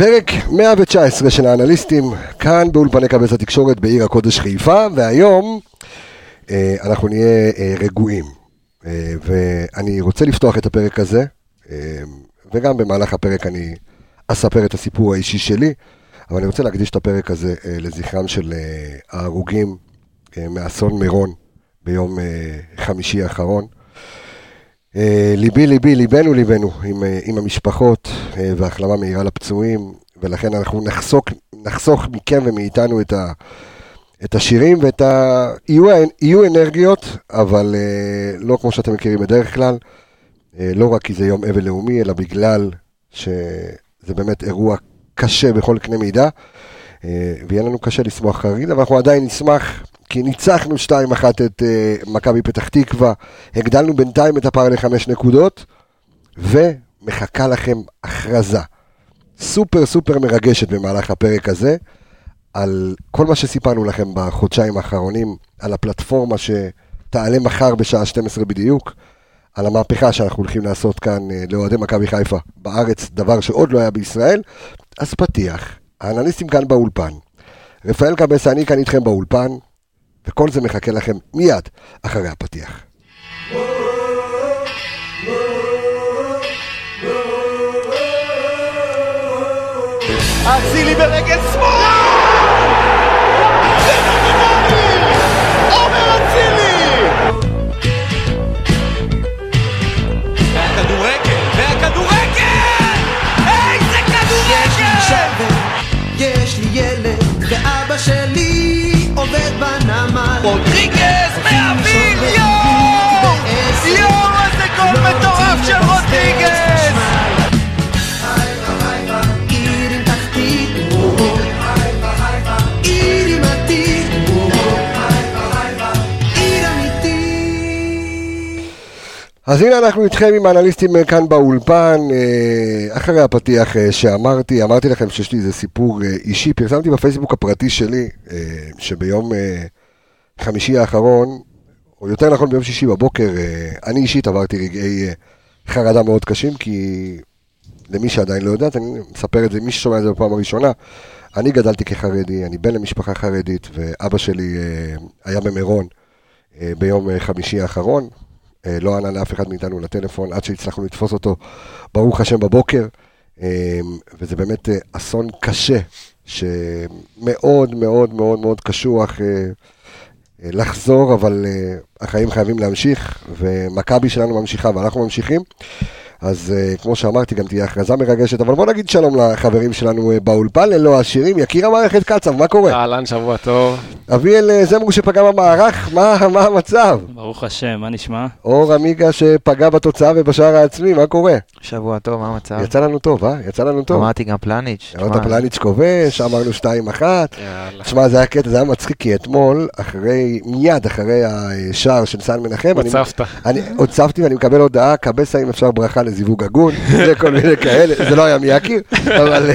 פרק 119 של האנליסטים, כאן באולפני כבש התקשורת בעיר הקודש חיפה, והיום אה, אנחנו נהיה אה, רגועים. אה, ואני רוצה לפתוח את הפרק הזה, וגם במהלך הפרק אני אספר את הסיפור האישי שלי, אבל אני רוצה להקדיש את הפרק הזה לזכרם של ההרוגים מאסון מירון ביום חמישי האחרון. אה, ליבי ליבי, ליבנו ליבנו עם, אה, עם המשפחות אה, והחלמה מהירה לפצועים, ולכן אנחנו נחסוך, נחסוך מכם ומאיתנו את, ה, את השירים ואת ה... יהיו, יהיו אנרגיות, אבל לא כמו שאתם מכירים בדרך כלל, לא רק כי זה יום אבל לאומי, אלא בגלל שזה באמת אירוע קשה בכל קנה מידה, ויהיה לנו קשה לשמוח חריג, אבל אנחנו עדיין נשמח כי ניצחנו 2-1 את uh, מכבי פתח תקווה, הגדלנו בינתיים את הפער לחמש נקודות, ומחכה לכם הכרזה. סופר סופר מרגשת במהלך הפרק הזה, על כל מה שסיפרנו לכם בחודשיים האחרונים, על הפלטפורמה שתעלה מחר בשעה 12 בדיוק, על המהפכה שאנחנו הולכים לעשות כאן uh, לאוהדי מכבי חיפה בארץ, דבר שעוד לא היה בישראל, אז פתיח, האנליסטים כאן באולפן. רפאל קבסה, אני כאן איתכם באולפן, וכל זה מחכה לכם מיד אחרי הפתיח. אצילי ברגל שמאל! עומר אצילי! והכדורגל, והכדורגל! איזה כדורגל! יש לי ילד ואבא שלי van a amar. Rodríguez, me אז הנה אנחנו איתכם עם האנליסטים אה, כאן באולפן, אה, אחרי הפתיח אה, שאמרתי, אמרתי לכם שיש לי איזה סיפור אישי, פרסמתי בפייסבוק הפרטי שלי, שביום חמישי האחרון, או יותר נכון ביום שישי בבוקר, אני אישית עברתי רגעי חרדה מאוד קשים, כי למי שעדיין לא יודעת, אני מספר את זה, מי ששומע את זה בפעם הראשונה, אני גדלתי כחרדי, אני בן למשפחה חרדית, ואבא שלי היה במירון ביום חמישי האחרון, לא ענה לאף אחד מאיתנו לטלפון עד שהצלחנו לתפוס אותו, ברוך השם, בבוקר. אה, וזה באמת אה, אסון קשה, שמאוד מאוד מאוד מאוד קשוח לחזור, אבל החיים חייבים להמשיך, ומכבי שלנו ממשיכה ואנחנו ממשיכים. אז uh, כמו שאמרתי, גם תהיה הכרזה מרגשת, אבל בוא נגיד שלום לחברים שלנו uh, באולפן, ללא השירים, יקיר המערכת קצב, מה קורה? אהלן, שבוע טוב. אביאל uh, זמרו שפגע במערך, מה, מה המצב? ברוך השם, מה נשמע? אור עמיגה שפגע בתוצאה ובשער העצמי, מה קורה? שבוע טוב, מה המצב? יצא לנו טוב, אה? יצא לנו טוב. אמרתי גם פלניץ'. אמרת פלניץ' כובש, אמרנו 2-1. שמע, זה היה קטע, זה היה מצחיק, כי אתמול, אחרי, מיד אחרי השער של סן מנחם, הוצפת. הוצפתי ואני מקבל הודעה, קבסה אם אפשר ברכה לזיווג הגון, וכל מיני כאלה, זה לא היה מיאקיר, אבל...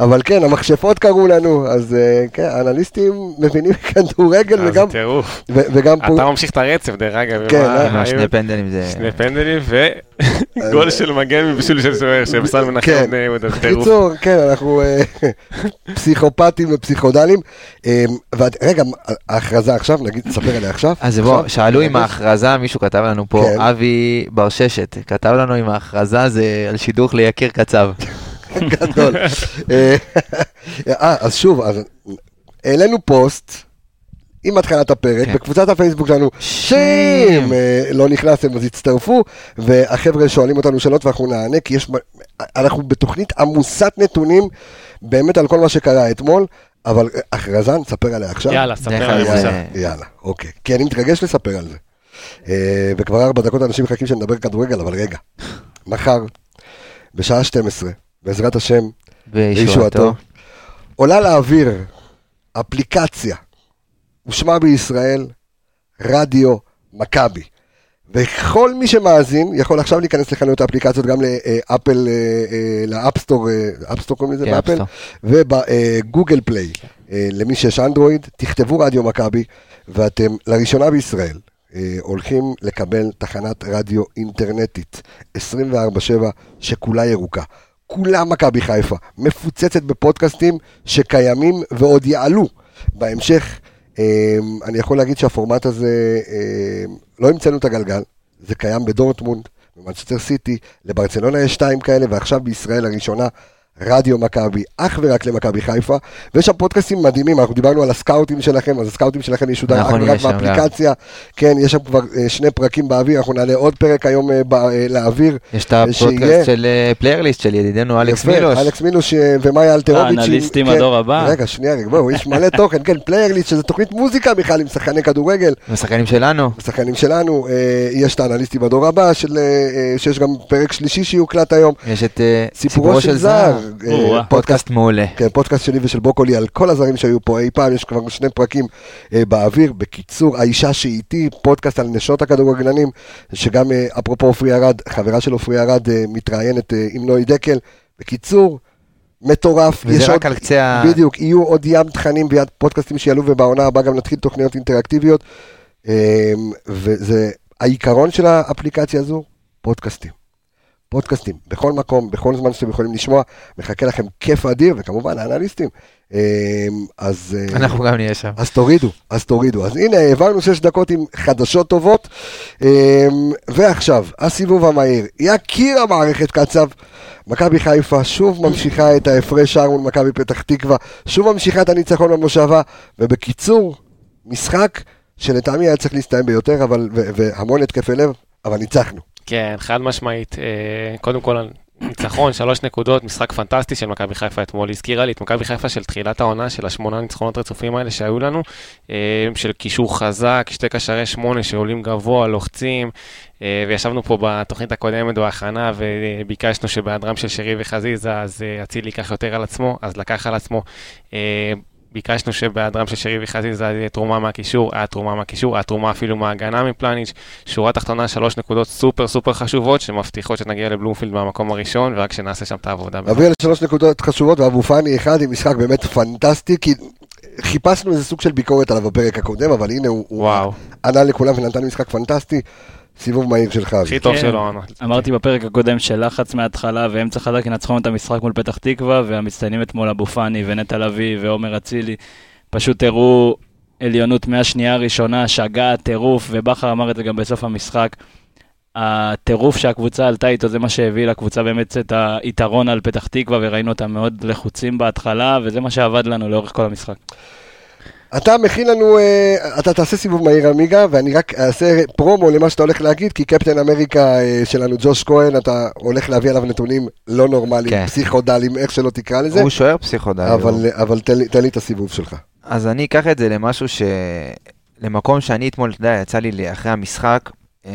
אה, אבל כן, המכשפות קראו לנו, אז אה, כן, האנליסטים מבינים כדורגל וגם... זה טירוף. וגם פה... אתה ממשיך את הרצף, דרך אגב. כן, אה, שני פנדלים זה... שני פנדלים וגול של מגן מבשול של סוער, שבסל מנחם כן. בני יהודה, טירוף. בקיצור, כן, אנחנו פסיכופטים ופסיכודלים. רגע, ההכרזה עכשיו, נגיד, תספר עליה עכשיו. אז בוא, שאלו עם ההכרזה, מישהו כתב לנו פה, כן. אבי בר ששת, כתב לנו עם ההכרזה זה על שידוך ליקיר קצב. גדול. אה, אז שוב, העלינו פוסט. עם התחלת הפרק, כן. בקבוצת הפייסבוק שלנו, שם, אה, לא נכנסתם אז הצטרפו, והחבר'ה שואלים אותנו שאלות ואנחנו נענה, כי יש, אנחנו בתוכנית עמוסת נתונים באמת על כל מה שקרה אתמול, אבל אה, הכרזה, נספר עליה עכשיו. יאללה, ספר עליה. זה- יאללה, אוקיי. כי אני מתרגש לספר על זה. אה, וכבר ארבע דקות אנשים מחכים שנדבר כדורגל, אבל רגע. מחר, בשעה 12, בעזרת השם, וישועתו. עולה לאוויר אפליקציה, ושמה בישראל רדיו מכבי. וכל מי שמאזין יכול עכשיו להיכנס לחנויות האפליקציות גם לאפל, אה, אה, ל App Store, אה, App Store קוראים לזה כן, באפל. וב Google Play. אה, למי שיש אנדרואיד, תכתבו רדיו מכבי, ואתם לראשונה בישראל הולכים לקבל תחנת רדיו אינטרנטית 24/7 שכולה ירוקה. כולם מכבי חיפה, מפוצצת בפודקאסטים שקיימים ועוד יעלו. בהמשך, אה, אני יכול להגיד שהפורמט הזה, אה, לא המצאנו את הגלגל, זה קיים בדורטמונד, במנצ'סטר סיטי, לברצלונה יש שתיים כאלה, ועכשיו בישראל הראשונה. רדיו מכבי, אך ורק למכבי חיפה, ויש שם פודקאסטים מדהימים, אנחנו דיברנו על הסקאוטים שלכם, אז הסקאוטים שלכם ישודר אך נכון, ורק. באפליקציה, כן, יש שם כבר אה, שני פרקים באוויר, אנחנו נעלה עוד פרק היום אה, אה, לאוויר. יש את הפודקאסט של פליירליסט של ידידנו אלכס מילוש. אלכס מילוש ומאיה אלטרוביץ'. האנליסטים כן, הדור הבא. רגע, שנייה, רגע, בואו, יש מלא תוכן, כן, פליירליסט, שזה תוכנית מוזיקה בכלל עם שחקני כדורגל. השחקנים שלנו. השחקנים שלנו, יש את האנליסטים בדור הבא, של, שיש גם פרק שלישי שיוקלט היום. יש את סיפורו של זר, או-אה. פודקאסט מעולה. כן, פודקאסט שלי ושל בוקולי על כל הזרים שהיו פה אי פעם, יש כבר שני פרקים אה, באוויר. בקיצור, האישה שאיתי, פודקאסט על נשות הכדורגלנים, שגם אה, אפרופו עופרי ארד, חברה של עופרי ארד אה, מתראיינת אה, עם נוי דקל. בקיצור, מטורף. וזה רק עוד- על קצה ה... בדיוק, יהיו עוד ים תכנים ויד פודקאסטים שיעלו, ובעונה הבאה גם נתחיל תוכניות אינטראקטיביות. וזה, העיקרון של האפליקציה הזו, פודקאסטים. פודקאסטים, בכל מקום, בכל זמן שאתם יכולים לשמוע, מחכה לכם כיף אדיר, וכמובן האנליסטים. אמ, אז, אה, אנחנו גם נהיה שם. אז תורידו, אז תורידו. אז הנה, העברנו שש דקות עם חדשות טובות. אמ, ועכשיו, הסיבוב המהיר. יקיר המערכת קצב. מכבי חיפה שוב ממשיכה את ההפרש שער מול מכבי פתח תקווה, שוב ממשיכה את הניצחון במושבה, ובקיצור, משחק שלטעמי היה צריך להסתיים ביותר, אבל, והמון התקפי לב, אבל ניצחנו. כן, חד משמעית. אה, קודם כל, ניצחון, שלוש נקודות, משחק פנטסטי של מכבי חיפה אתמול. הזכירה לי את מכבי חיפה של תחילת העונה, של השמונה ניצחונות רצופים האלה שהיו לנו, אה, של קישור חזק, שתי קשרי שמונה שעולים גבוה, לוחצים, אה, וישבנו פה בתוכנית הקודמת בהכנה וביקשנו שבהיעדרם של שרי וחזיזה, אז אצילי ייקח יותר על עצמו, אז לקח על עצמו. אה, ביקשנו שבהיעדרם של שרי וחזיזה יהיה תרומה מהקישור, היה תרומה מהקישור, היה תרומה אפילו מההגנה מפלניץ'. שורה תחתונה, שלוש נקודות סופר סופר חשובות, שמבטיחות שנגיע לבלומפילד מהמקום הראשון, ורק שנעשה שם את העבודה. נביא על שלוש נקודות חשובות, ואבו פאני אחד עם משחק באמת פנטסטי, כי חיפשנו איזה סוג של ביקורת עליו בפרק הקודם, אבל הנה הוא, הוא ענה לכולם ונתן משחק פנטסטי. סיבוב מהיר שלך. הכי טוב כן. שלו. עונה. אמרתי בפרק הקודם שלחץ מההתחלה ואמצע חזק ינצחו את המשחק מול פתח תקווה, והמצטיינים אתמול אבו פאני ונטע לביא ועומר אצילי פשוט הראו עליונות מהשנייה הראשונה, שגה, טירוף, ובכר אמר את זה גם בסוף המשחק. הטירוף שהקבוצה עלתה איתו זה מה שהביא לקבוצה באמת את היתרון על פתח תקווה, וראינו אותם מאוד לחוצים בהתחלה, וזה מה שעבד לנו לאורך כל המשחק. אתה מכין לנו, אה, אתה תעשה סיבוב מהיר עמיגה, ואני רק אעשה פרומו למה שאתה הולך להגיד, כי קפטן אמריקה אה, שלנו, ג'וש כהן, אתה הולך להביא עליו נתונים לא נורמליים, כן. פסיכודליים, איך שלא תקרא לזה, הוא שוער פסיכודלי. אבל, הוא- אבל תן, תן לי את הסיבוב שלך. אז אני אקח את זה למשהו ש... למקום שאני אתמול, אתה יודע, יצא לי אחרי המשחק, אה,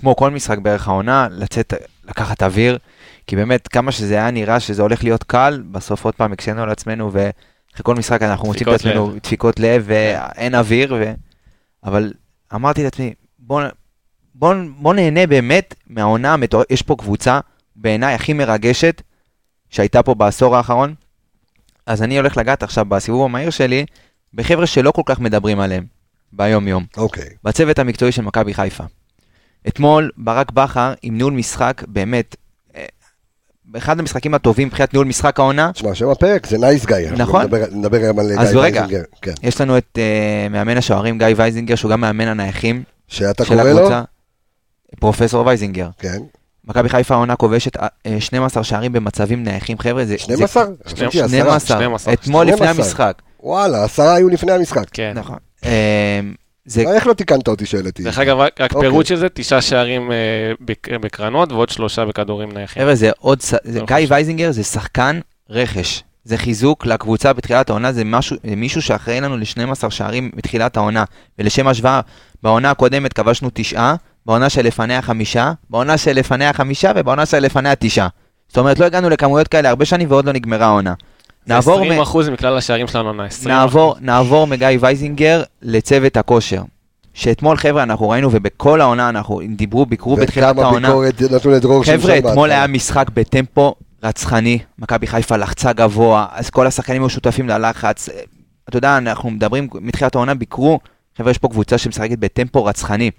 כמו כל משחק בערך העונה, לצאת, לקחת אוויר, כי באמת, כמה שזה היה נראה שזה הולך להיות קל, בסוף עוד פעם הקשינו על עצמנו, ואחרי כל משחק אנחנו מוצאים את עצמנו דפיקות לב, ואין אוויר, ו... אבל אמרתי לעצמי, בוא, בוא, בוא נהנה באמת מהעונה המטורפת, יש פה קבוצה, בעיניי הכי מרגשת, שהייתה פה בעשור האחרון, אז אני הולך לגעת עכשיו בסיבוב המהיר שלי, בחבר'ה שלא כל כך מדברים עליהם ביום-יום, אוקיי. בצוות המקצועי של מכבי חיפה. אתמול ברק בכר עם ניהול משחק באמת, אחד המשחקים הטובים מבחינת ניהול משחק העונה, תשמע, שם הפרק זה Nice גיא. נכון. נדבר, נדבר גם על אז גיא רגע. וייזינגר. כן. יש לנו את אה, מאמן השוערים גיא וייזינגר, שהוא גם מאמן הנייחים שאתה של קורא לו? הקבוצה, פרופסור וייזינגר. כן. מכבי חיפה העונה כובשת אה, 12 שערים במצבים נייחים, חבר'ה, זה... 12? זה- חשבתי עשרה. 12, 12. אתמול לפני 12. המשחק. וואלה, עשרה היו לפני המשחק. כן. נכון. זה איך לא תיקנת אותי שהעליתי? דרך אגב, רק אוקיי. פירוט של זה, תשעה שערים אה, בק- בקרנות ועוד שלושה בכדורים נייחים. חבר'ה, זה עוד, ש- זה, לא גיא חושב. וייזינגר זה שחקן רכש. זה חיזוק לקבוצה בתחילת העונה, זה משהו, זה מישהו שאחראי לנו ל-12 שערים בתחילת העונה. ולשם השוואה, בעונה הקודמת כבשנו תשעה, בעונה שלפניה חמישה, בעונה שלפניה חמישה ובעונה שלפניה תשעה. זאת אומרת, לא הגענו לכמויות כאלה הרבה שנים ועוד לא נגמרה העונה. נעבור, מ- 20% מכלל השערים שלנו עונה, 20%. נעבור, נעבור מגיא וייזינגר לצוות הכושר. שאתמול, חבר'ה, אנחנו ראינו, ובכל העונה אנחנו דיברו, ביקרו בתחילת וכמה העונה. ביקורת נתנו לדרור שמשון חבר'ה, אתמול. היה משחק בטמפו רצחני, מכבי חיפה לחצה גבוה, אז כל השחקנים היו שותפים ללחץ. אתה יודע, אנחנו מדברים, מתחילת העונה ביקרו, חבר'ה, יש פה קבוצה שמשחקת בטמפו רצחני.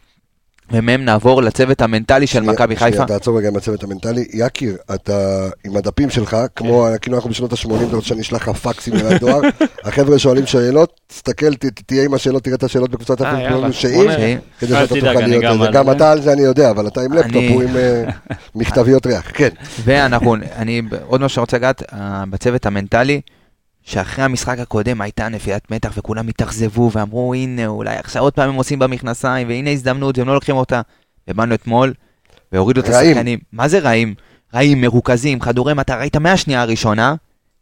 ומהם נעבור לצוות המנטלי של מכבי חיפה. שנייה, תעצור רגע עם הצוות המנטלי. יקיר, אתה עם הדפים שלך, כמו, כן. כאילו אנחנו בשנות ה-80, אתה רוצה שאני אשלח לך פקסים לדואר. החבר'ה שואלים שאלות, תסתכל, תהיה עם השאלות, תראה את השאלות בקבוצת אה, שאם, בוא נראה. שאם. כדי שאתה תוכל להיות גם זה. על גם. אתה על זה אני יודע, אבל אתה עם לפטופ, הוא עם אה, מכתביות ריח. כן, ואנחנו, אני, עוד משהו שרוצה לגעת, אה, בצוות המנטלי, שאחרי המשחק הקודם הייתה נפילת מתח וכולם התאכזבו ואמרו הנה אולי עכשיו עוד פעם הם עושים במכנסיים והנה הזדמנות והם לא לוקחים אותה. ובאנו אתמול והורידו את. השחקנים. מה זה רעים? רעים, מרוכזים, חדורי מטרה, ראית מהשנייה הראשונה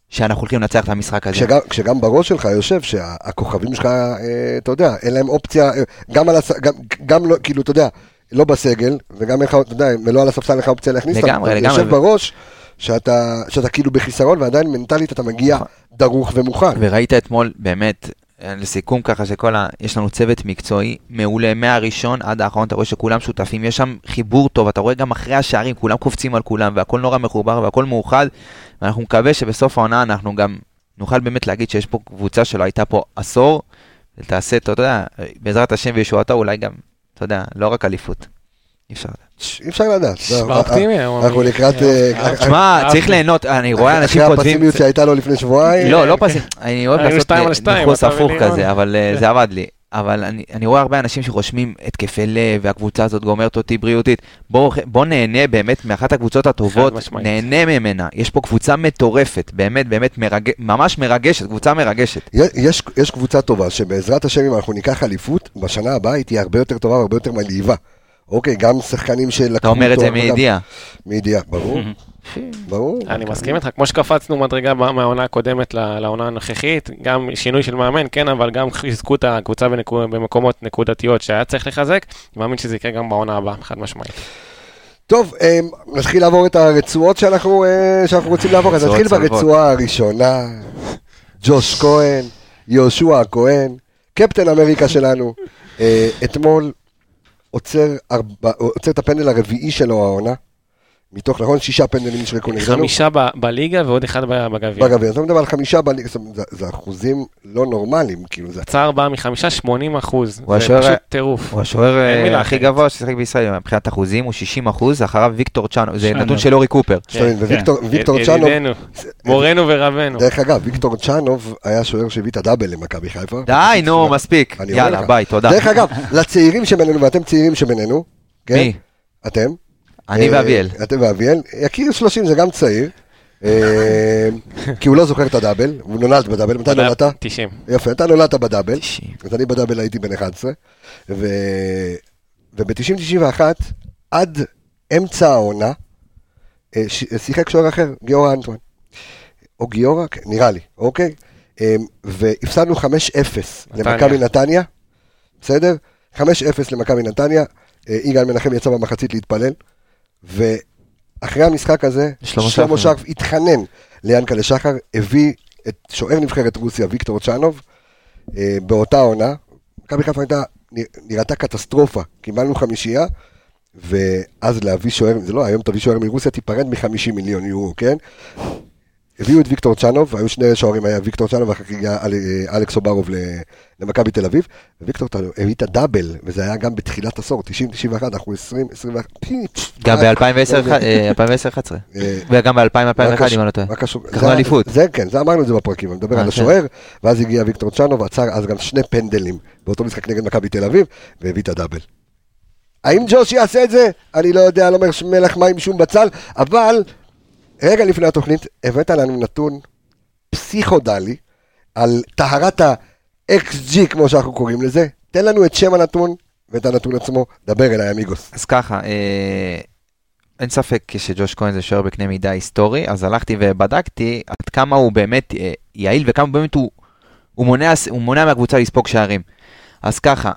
שאנחנו הולכים לנצח את המשחק הזה. כשגם, כשגם בראש שלך יושב שהכוכבים שלך, אה, אתה יודע, אין להם אופציה, אה, גם על הס... גם, גם לא, כאילו, אתה יודע, לא בסגל, וגם אין לך, אתה יודע, ולא על הספסל אין לך אופציה להכניס אותם. לגמרי, לגמרי. יושב בראש, שאתה, שאתה כאילו בחיסרון, ועדיין מנטלית אתה מגיע נכון. דרוך ומוכן. וראית אתמול, באמת, לסיכום ככה שכל ה... יש לנו צוות מקצועי מעולה מהראשון עד האחרון, אתה רואה שכולם שותפים, יש שם חיבור טוב, אתה רואה גם אחרי השערים, כולם קופצים על כולם, והכל נורא מחובר והכל מאוחד, ואנחנו מקווה שבסוף העונה אנחנו גם נוכל באמת להגיד שיש פה קבוצה שלא הייתה פה עשור, ותעשה, אתה יודע, בעזרת השם וישועתו, אולי גם, אתה יודע, לא רק אליפות. אי אפשר לדעת. אי אפשר לדעת. אופטימי, הוא אנחנו. לקראת... אה, תשמע, אהבתי. צריך ליהנות, אני רואה אנשים אחרי כותבים... הפסימיות שהייתה לו לפני שבועיים. לא, לא פסים, אני אוהב לעשות ניחוס הפוך. כזה, אבל אה, זה עבד לי. אבל אני, אני רואה הרבה אנשים שרושמים התקפי לב, והקבוצה הזאת גומרת אותי בריאותית. בואו בוא נהנה באמת מאחת הקבוצות הטובות. נהנה ממנה. יש פה קבוצה מטורפת, באמת, באמת, מרג... ממש מרגשת, קבוצה מרגשת. יש, יש קבוצה טובה שבעזרת השם אם אנחנו ניקח אליפות, בשנה הבאה היא תהיה הרבה יותר טובה והרבה יותר מלהיבה. אוקיי, גם שחקנים שלקחו אתה אומר את זה מידיעה. מידיעה, ברור, ברור. אני מסכים איתך, כמו שקפצנו מדרגה מהעונה הקודמת לעונה הנוכחית, גם שינוי של מאמן, כן, אבל גם חיזקו את הקבוצה במקומות נקודתיות שהיה צריך לחזק, אני מאמין שזה יקרה גם בעונה הבאה, חד משמעית. טוב, אה, נתחיל לעבור את הרצועות שאנחנו, אה, רוצים לעבור, אז נתחיל. ברצועה הראשונה, ג'וש כהן, יהושע הכהן, קפטן אמריקה שלנו, אה, אתמול עוצר, עוצר את הפנדל הרביעי שלו העונה, מתוך, נכון, שישה פנדלים נשרקו נגדנו. חמישה ב- בליגה ועוד אחד בגביע. בגביע, אתה מדבר על חמישה בליגה, זאת אומרת, זה- זה אחוזים לא נורמליים, כאילו זה... צער בא מחמישה 80 אחוז, זה השוער- פשוט טירוף. הוא השוער אה, הכי. גבוה ששיחק בישראל מבחינת אחוזים, הוא 60 אחוז, אחריו ויקטור צ'אנוב, זה צ'אנוב. נתון של אורי קופר. מבין, וויקטור ויקטור ידידנו, מורנו ורבנו. דרך אגב, ויקטור צ'אנוב היה שוער שהביא את הדאבל למכבי חיפה. די, נו, מספיק. יאללה. ביי, תודה. דרך אגב, לצעירים שבינינו, ואתם צעירים שבינינו, כן? מי? אתם. אני אה, ואביאל. אתם ואביאל. יקיר 30 זה גם צעיר. אה, כי הוא לא זוכר את הדאבל, הוא נולד בדאבל, מתי נולדת? 90. יפה, אתה נולדת בדאבל, 90. אז אני בדאבל הייתי בן 11, ו... וב-90-91, עד אמצע העונה, אה. שיחק שוער אחר, גיורא אנטואן. או גיורא, כן, נראה לי, אוקיי? והפסדנו 5-0 נתניה. למכבי נתניה, בסדר? 5-0 למכבי נתניה, יגאל מנחם יצא במחצית להתפלל, ואחרי המשחק הזה, שלמה. שרף התחנן ליענקלה שחר, הביא את שוער נבחרת רוסיה, ויקטור צ'אנוב, אה, באותה עונה. מכבי חיפה הייתה, נראתה קטסטרופה, קיבלנו חמישייה, ואז להביא שוער, זה לא, היום תביא שוער מרוסיה, תיפרד מ-50 מיליון יורו, כן? הביאו את ויקטור צ'אנוב, היו שני שוערים, היה ויקטור צ'אנוב ואחר כך הגיע אל- אה, אלכס אוברוב למכבי תל אביב, וויקטור צ'אנוב הביא את הדאבל, וזה היה גם בתחילת עשור, 90-91, אנחנו 20-21, גם ב-2010-2011. אה, וגם ב-2000-2001, מה אם אני לא טועה. זה- אליפות. זה כן, זה אמרנו את זה בפרקים, אני מדבר אה, על כן. השוער, ואז הגיע ויקטור צ'אנוב, עצר אז גם שני פנדלים באותו משחק נגד מכבי תל אביב, והביא את הדאבל. האם ג'וש יעשה את זה? אני לא יודע, לא אומר מלח מים שום בצל, אבל רגע לפני התוכנית הבאת לנו נתון פסיכודלי על טהרת ה-XG, כמו שאנחנו קוראים לזה. תן לנו את שם הנתון ואת הנתון עצמו, דבר אליי אמיגוס. אז ככה, אה, אין ספק שג'וש כהן זה שוער בקנה מידה היסטורי, אז הלכתי ובדקתי עד כמה הוא באמת אה, יעיל וכמה באמת הוא, הוא, מונע, הוא מונע מהקבוצה לספוג שערים. אז ככה,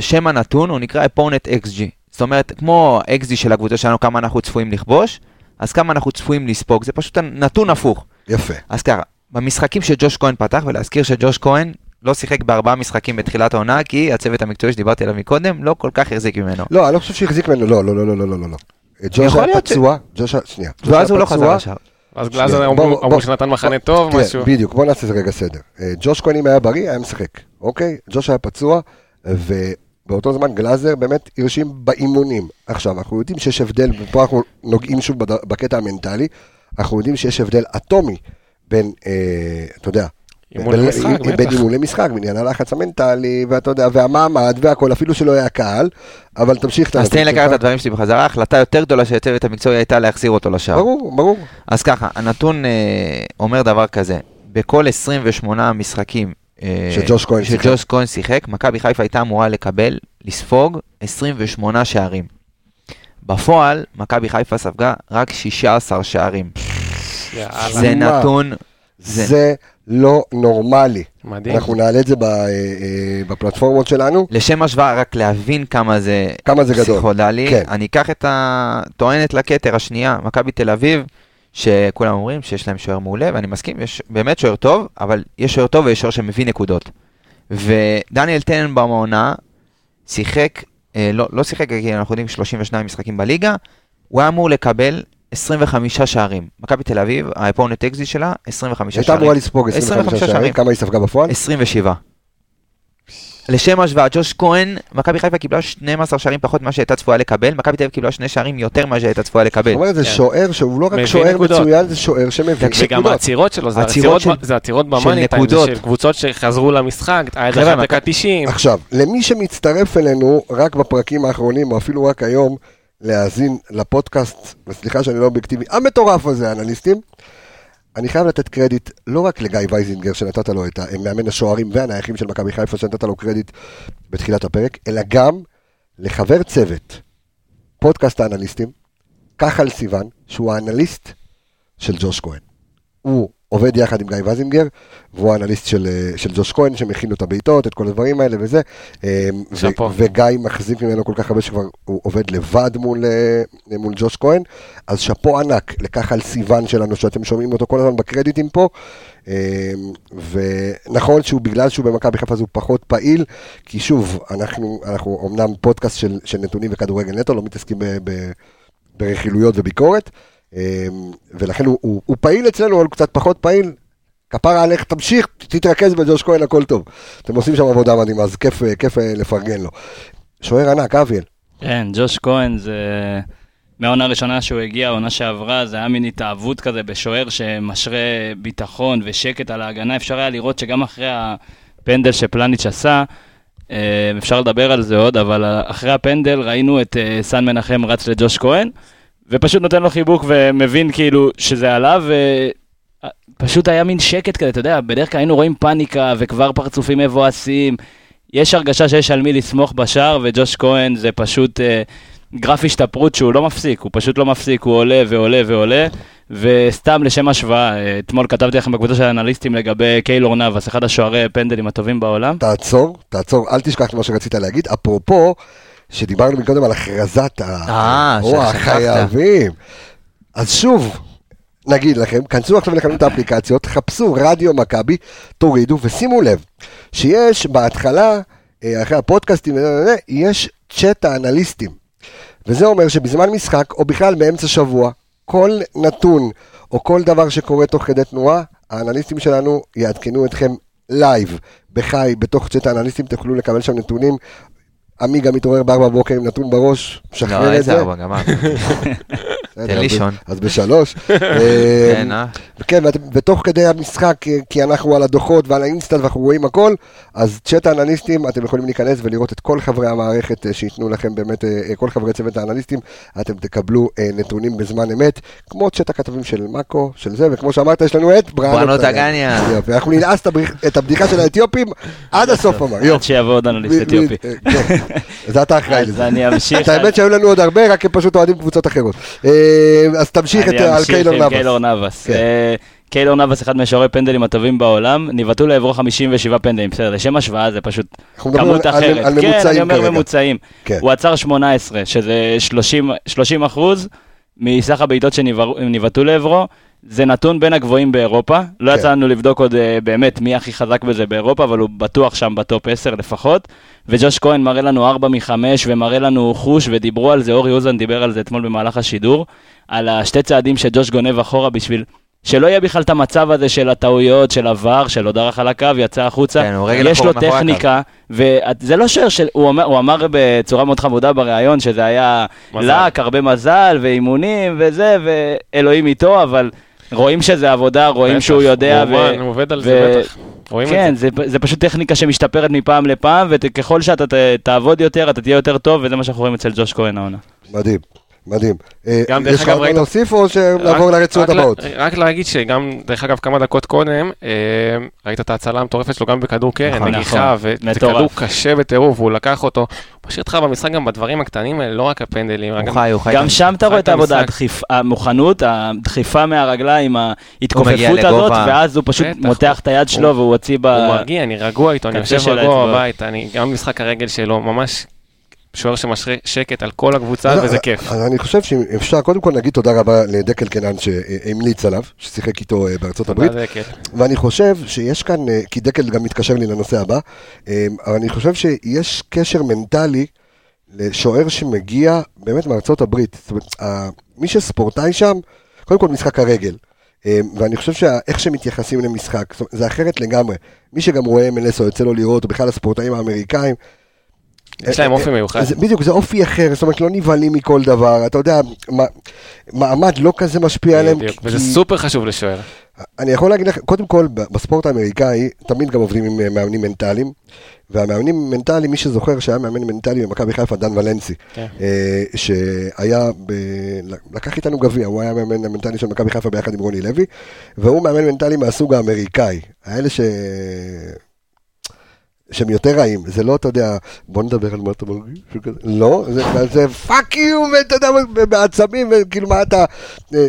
שם הנתון הוא נקרא אפונט XG. זאת אומרת, כמו ה-XG של הקבוצה שלנו, כמה אנחנו צפויים לכבוש, אז כמה אנחנו צפויים לספוג, זה פשוט נתון הפוך. יפה. אז ככה, במשחקים שג'וש כהן פתח, ולהזכיר שג'וש כהן לא שיחק בארבעה משחקים בתחילת העונה, כי הצוות המקצועי שדיברתי עליו מקודם לא כל כך החזיק ממנו. לא, אני לא חושב שהחזיק ממנו, לא, לא, לא, לא, לא, לא. לא, לא. ג'וש היה פצוע, ג'וש, היה, שנייה. ואז הוא לא חזר עכשיו. אז גלאזר אמרו שנתן מחנה טוב, כן, משהו. בדיוק, בוא נעשה רגע סדר. אה, ג'וש כהן אם היה בריא, היה משחק, אוקיי? ג'וש היה פצוע, באותו זמן גלאזר באמת הרשים באימונים. עכשיו, אנחנו יודעים שיש הבדל, ופה אנחנו נוגעים שוב בקטע המנטלי, אנחנו יודעים שיש הבדל אטומי בין, אה, אתה יודע, אימון בין-. אימון למשחק, בעניין הלחץ המנטלי, ואתה יודע, והמעמד והכל, אפילו שלא היה קהל, אבל תמשיך את אז תן לי לקחת את. הדברים שלי בחזרה, ההחלטה יותר גדולה של הצוות המקצועי הייתה להחזיר אותו לשער. ברור, ברור. אז ככה, הנתון אה, אומר דבר כזה, בכל 28 משחקים שג'וש כהן שיחק. שג'וש כהן שיחק, מכבי חיפה הייתה אמורה לקבל, לספוג 28 שערים. בפועל, מכבי חיפה ספגה רק 16 שערים. זה? נתון, זה- זה לא נורמלי. מדהים. אנחנו נעלה את זה אה, אה, בפלטפורמות שלנו. לשם השוואה, רק להבין כמה זה כמה זה גדול. פסיכודלי, כן. אני אקח את הטוענת לכתר השנייה, מכבי תל אביב, שכולם אומרים שיש להם שוער מעולה, ואני מסכים, יש באמת שוער טוב, אבל יש שוער טוב ויש שוער שמביא נקודות. ודניאל טננבאום העונה שיחק, אה, לא, לא שיחק, כי אנחנו יודעים 32 משחקים בליגה, הוא היה אמור לקבל 25 שערים. מכבי תל אביב, ה opponent xG שלה, 25 הייתה שערים. אמורה לספוג 25 25 שערים, שערים. כמה היא ספגה בפועל? 27. לשם השוואה, ג'וש כהן, מכבי חיפה קיבלה 12 שערים פחות ממה שהייתה צפויה לקבל, מכבי תל אביב קיבלה שני שערים יותר ממה שהייתה צפויה לקבל. זאת אומרת, זה כן. שוער שהוא לא רק שוער נקודות. מצוין, זה שוער שמביא תקשיב, וגם נקודות. העצירות שלו, זה עצירות עצירות של- ב- זה עצירות של במאני טיים, זה נקודות. של קבוצות שחזרו למשחק, היה אחת דקה מכבי- 90. עכשיו, למי שמצטרף אלינו רק בפרקים האחרונים, או אפילו רק היום, להאזין לפודקאסט, וסליחה שאני לא אובייקטיבי, המטורף הזה, אנליסטים, אני חייב לתת קרדיט לא רק לגיא וייזינגר שנתת לו את מאמן השוערים והנייחים של מכבי חיפה שנתת לו קרדיט בתחילת הפרק, אלא גם לחבר צוות, פודקאסט האנליסטים, כחל סיוון, שהוא האנליסט של ג'וש כהן. הוא עובד יחד עם גיא וייזינגר, והוא האנליסט של, אה, של ג'וש כהן, שמכין לו את הבעיטות, את כל הדברים האלה וזה. אה, ו-. וגיא מחזיק ממנו כל כך הרבה שכבר הוא עובד לבד מול, אה, מול ג'וש כהן, אז שאפו ענק לכחל סיוון שלנו, שאתם שומעים אותו כל הזמן בקרדיטים פה. ונכון שהוא בגלל שהוא במכבי חיפה אז הוא פחות פעיל, כי שוב, אנחנו, אנחנו אמנם פודקאסט של, של נתונים וכדורגל נטו, לא מתעסקים ב, ב, ברכילויות וביקורת, ולכן הוא, הוא, הוא פעיל אצלנו, אבל קצת פחות פעיל. כפרה עליך, תמשיך, תתרכז בג'וש כהן, הכל טוב. אתם עושים שם עבודה מדהימה, אז כיף, אה, כיף אה, לפרגן לו. שוער ענק, אביאל. כן, ג'וש כהן זה... מהעונה הראשונה שהוא הגיע, העונה שעברה, זה היה מין התאהבות כזה בשוער שמשרה ביטחון ושקט על ההגנה. אפשר היה לראות שגם אחרי הפנדל שפלניץ' עשה, אה, אפשר לדבר על זה עוד, אבל אחרי הפנדל ראינו את סן מנחם רץ לג'וש כהן, ופשוט נותן לו חיבוק ומבין כאילו שזה עליו, ופשוט היה מין שקט כזה, אתה יודע, בדרך כלל היינו רואים פאניקה וכבר פרצופים מבואסים. יש הרגשה שיש על מי לסמוך בשער, וג'וש כהן זה פשוט אה, גרף השתפרות שהוא לא מפסיק, הוא פשוט לא מפסיק, הוא עולה ועולה ועולה. וסתם לשם השוואה, אה, אתמול כתבתי לכם בקבוצה של האנליסטים לגבי קיילור נאבס, אחד השוערי פנדלים הטובים בעולם. תעצור, תעצור, אל תשכח את מה שרצית להגיד. אפרופו, שדיברנו מקודם על הכרזת ה... אה, וואו, שכחת. חייבים. אז שוב, נגיד לכם, כנסו עכשיו לכם את האפליקציות, חפשו רדיו מכבי, תורידו ושימו לב שיש בהתחלה, אה, אחרי הפודקאסטים, וזה, יש צ'אט האנליסטים. וזה אומר שבזמן משחק, או בכלל באמצע שבוע, כל נתון או כל דבר שקורה תוך כדי תנועה, האנליסטים שלנו יעדכנו אתכם לייב, בחי, בתוך צ'אט האנליסטים, תוכלו לקבל שם נתונים. עמי גם מתעורר בארבע בבוקר עם נתון בראש, לא, משחרר את איזה זה. ארבע, גמר. תן לישון. אז בשלוש. כן, אה, אה? כן, ואת- ותוך כדי המשחק, אה, כי אנחנו על הדוחות ועל האינסטנט ואנחנו רואים הכל, אז צ'אט האנליסטים, אתם יכולים להיכנס ולראות את כל חברי המערכת אה, שייתנו לכם באמת, אה, אה, כל חברי צוות האנליסטים, אתם תקבלו אה, נתונים בזמן אמת, כמו צ'אט הכתבים של מאקו, של זה, וכמו שאמרת, יש לנו את בראנו טגניה. יופי, אנחנו ננעס את את הבדיחה של האתיופים עד הסוף, אמר. עד. שיבוא עוד אנליסט אתיופי. אה. זה אתה אחראי אז לזה. אני אמשיך. את האמת שהיו לנו עוד הרבה, רק הם פשוט אוהדים קבוצות אחרות. אה, אז תמשיך את- אני על אמשיך קיילור עם נאבס. קיילור נאבס. אה, קיילור נאבס, אחד משוערי פנדלים הטובים בעולם, ניבטו לעברו 57 פנדלים, בסדר, לשם השוואה זה פשוט כמות על- אחרת. על כן, אני ממוצעים אומר. ממוצעים. כן. הוא עצר 18, שזה 30 30 אחוז מסך הבעיטות שניבטו לעברו. זה נתון בין הגבוהים באירופה. לא כן. יצא לנו לבדוק עוד אה, באמת מי הכי חזק בזה באירופה, אבל הוא בטוח שם בטופ 10 לפחות. וג'וש כהן מראה לנו 4 מ-5 ומראה לנו חוש, ודיברו על זה, אורי אוזן דיבר על זה אתמול במהלך השידור, על השתי צעדים שג'וש גונב אחורה בשביל שלא יהיה בכלל את המצב הזה של הטעויות, של עבר, שלא דרך על הקו, יצא החוצה. כן, הוא רגל יש לו. טכניקה, וזה לא שוער של... הוא אומר, הוא אמר בצורה מאוד חמודה בריאיון שזה היה מזל. לק, הרבה מזל, ואימונים וזה, ואלוהים איתו, אבל רואים שזה עבודה, רואים בטח, שהוא יודע. הוא עובד על זה, בטח. רואים כן, את זה. זה, זה פשוט טכניקה שמשתפרת מפעם לפעם, וככל שאתה ת, תעבוד יותר, אתה תהיה יותר טוב, וזה מה שאנחנו רואים אצל ג'וש כהן העונה. מדהים, מדהים. אה, גם, דרך יש לך אגב, ראית- להוסיף או שנעבור לרצועות הבאות? רק להגיד שגם, דרך אגב, כמה דקות קודם, אה, ראית את ההצלה המטורפת שלו גם בכדור קרן, נכון, נגיחה, נכון. וזה מטורף. כדור קשה בטירוף, והוא לקח אותו. הוא משאיר אותך במשחק גם בדברים הקטנים האלה, לא רק הפנדלים. הוא רק- חי, הוא חי. גם שם אתה רואה את העבודה, המוכנות, הדחיפה מהרגליים, ההתכופפות הזאת, לגובה. ואז הוא פשוט בטח, מותח את היד שלו הוא- והוא הוציא ב... הוא מרגיע, אני רגוע איתו, אני יושב רגוע. בבית, אני גם במשחק הרגל שלו, ממש שוער שמשרה שקט על כל הקבוצה, וזה כיף. אז אני חושב שאם אפשר, קודם כל נגיד תודה רבה לדקל קנן שהמליץ עליו, ששיחק איתו אה, בארצות הברית. תודה, דקל. ואני חושב שיש כאן, אה, כי דקל גם מתקשר לי לנושא הבא, אה, אבל אני חושב שיש קשר מנטלי לשוער שמגיע באמת מארצות הברית. זאת אומרת, מי שספורטאי שם, קודם כל משחק הרגל. ואני חושב שאיך שמתייחסים למשחק, זאת אומרת, זה אחרת לגמרי. מי שגם רואה MLS או יוצא לו לראות, או בכלל הספורטאים האמריקאים, יש להם אופי מיוחד. זה, בדיוק, זה אופי אחר, זאת אומרת, לא נבהלים מכל דבר, אתה יודע, מה, מעמד לא כזה משפיע עליהם. בדיוק, כי- וזה סופר חשוב לשוער. אני יכול להגיד לך, קודם כל, בספורט האמריקאי, תמיד גם עובדים עם אה, מאמנים מנטליים, והמאמנים מנטליים, מי שזוכר שהיה מאמן מנטלי במכבי חיפה, דן ולנסי, כן. אה, שהיה, ב... לקח איתנו גביע, הוא היה מאמן מנטלי של מכבי חיפה ביחד עם רוני לוי, והוא מאמן מנטלי מהסוג האמריקאי, האלה ש... שהם יותר רעים, זה לא, אתה יודע, בוא נדבר על מה אתה מרגיש. לא, זה, fuck you, ואתה יודע, בעצבים, וכאילו מה אתה... אה,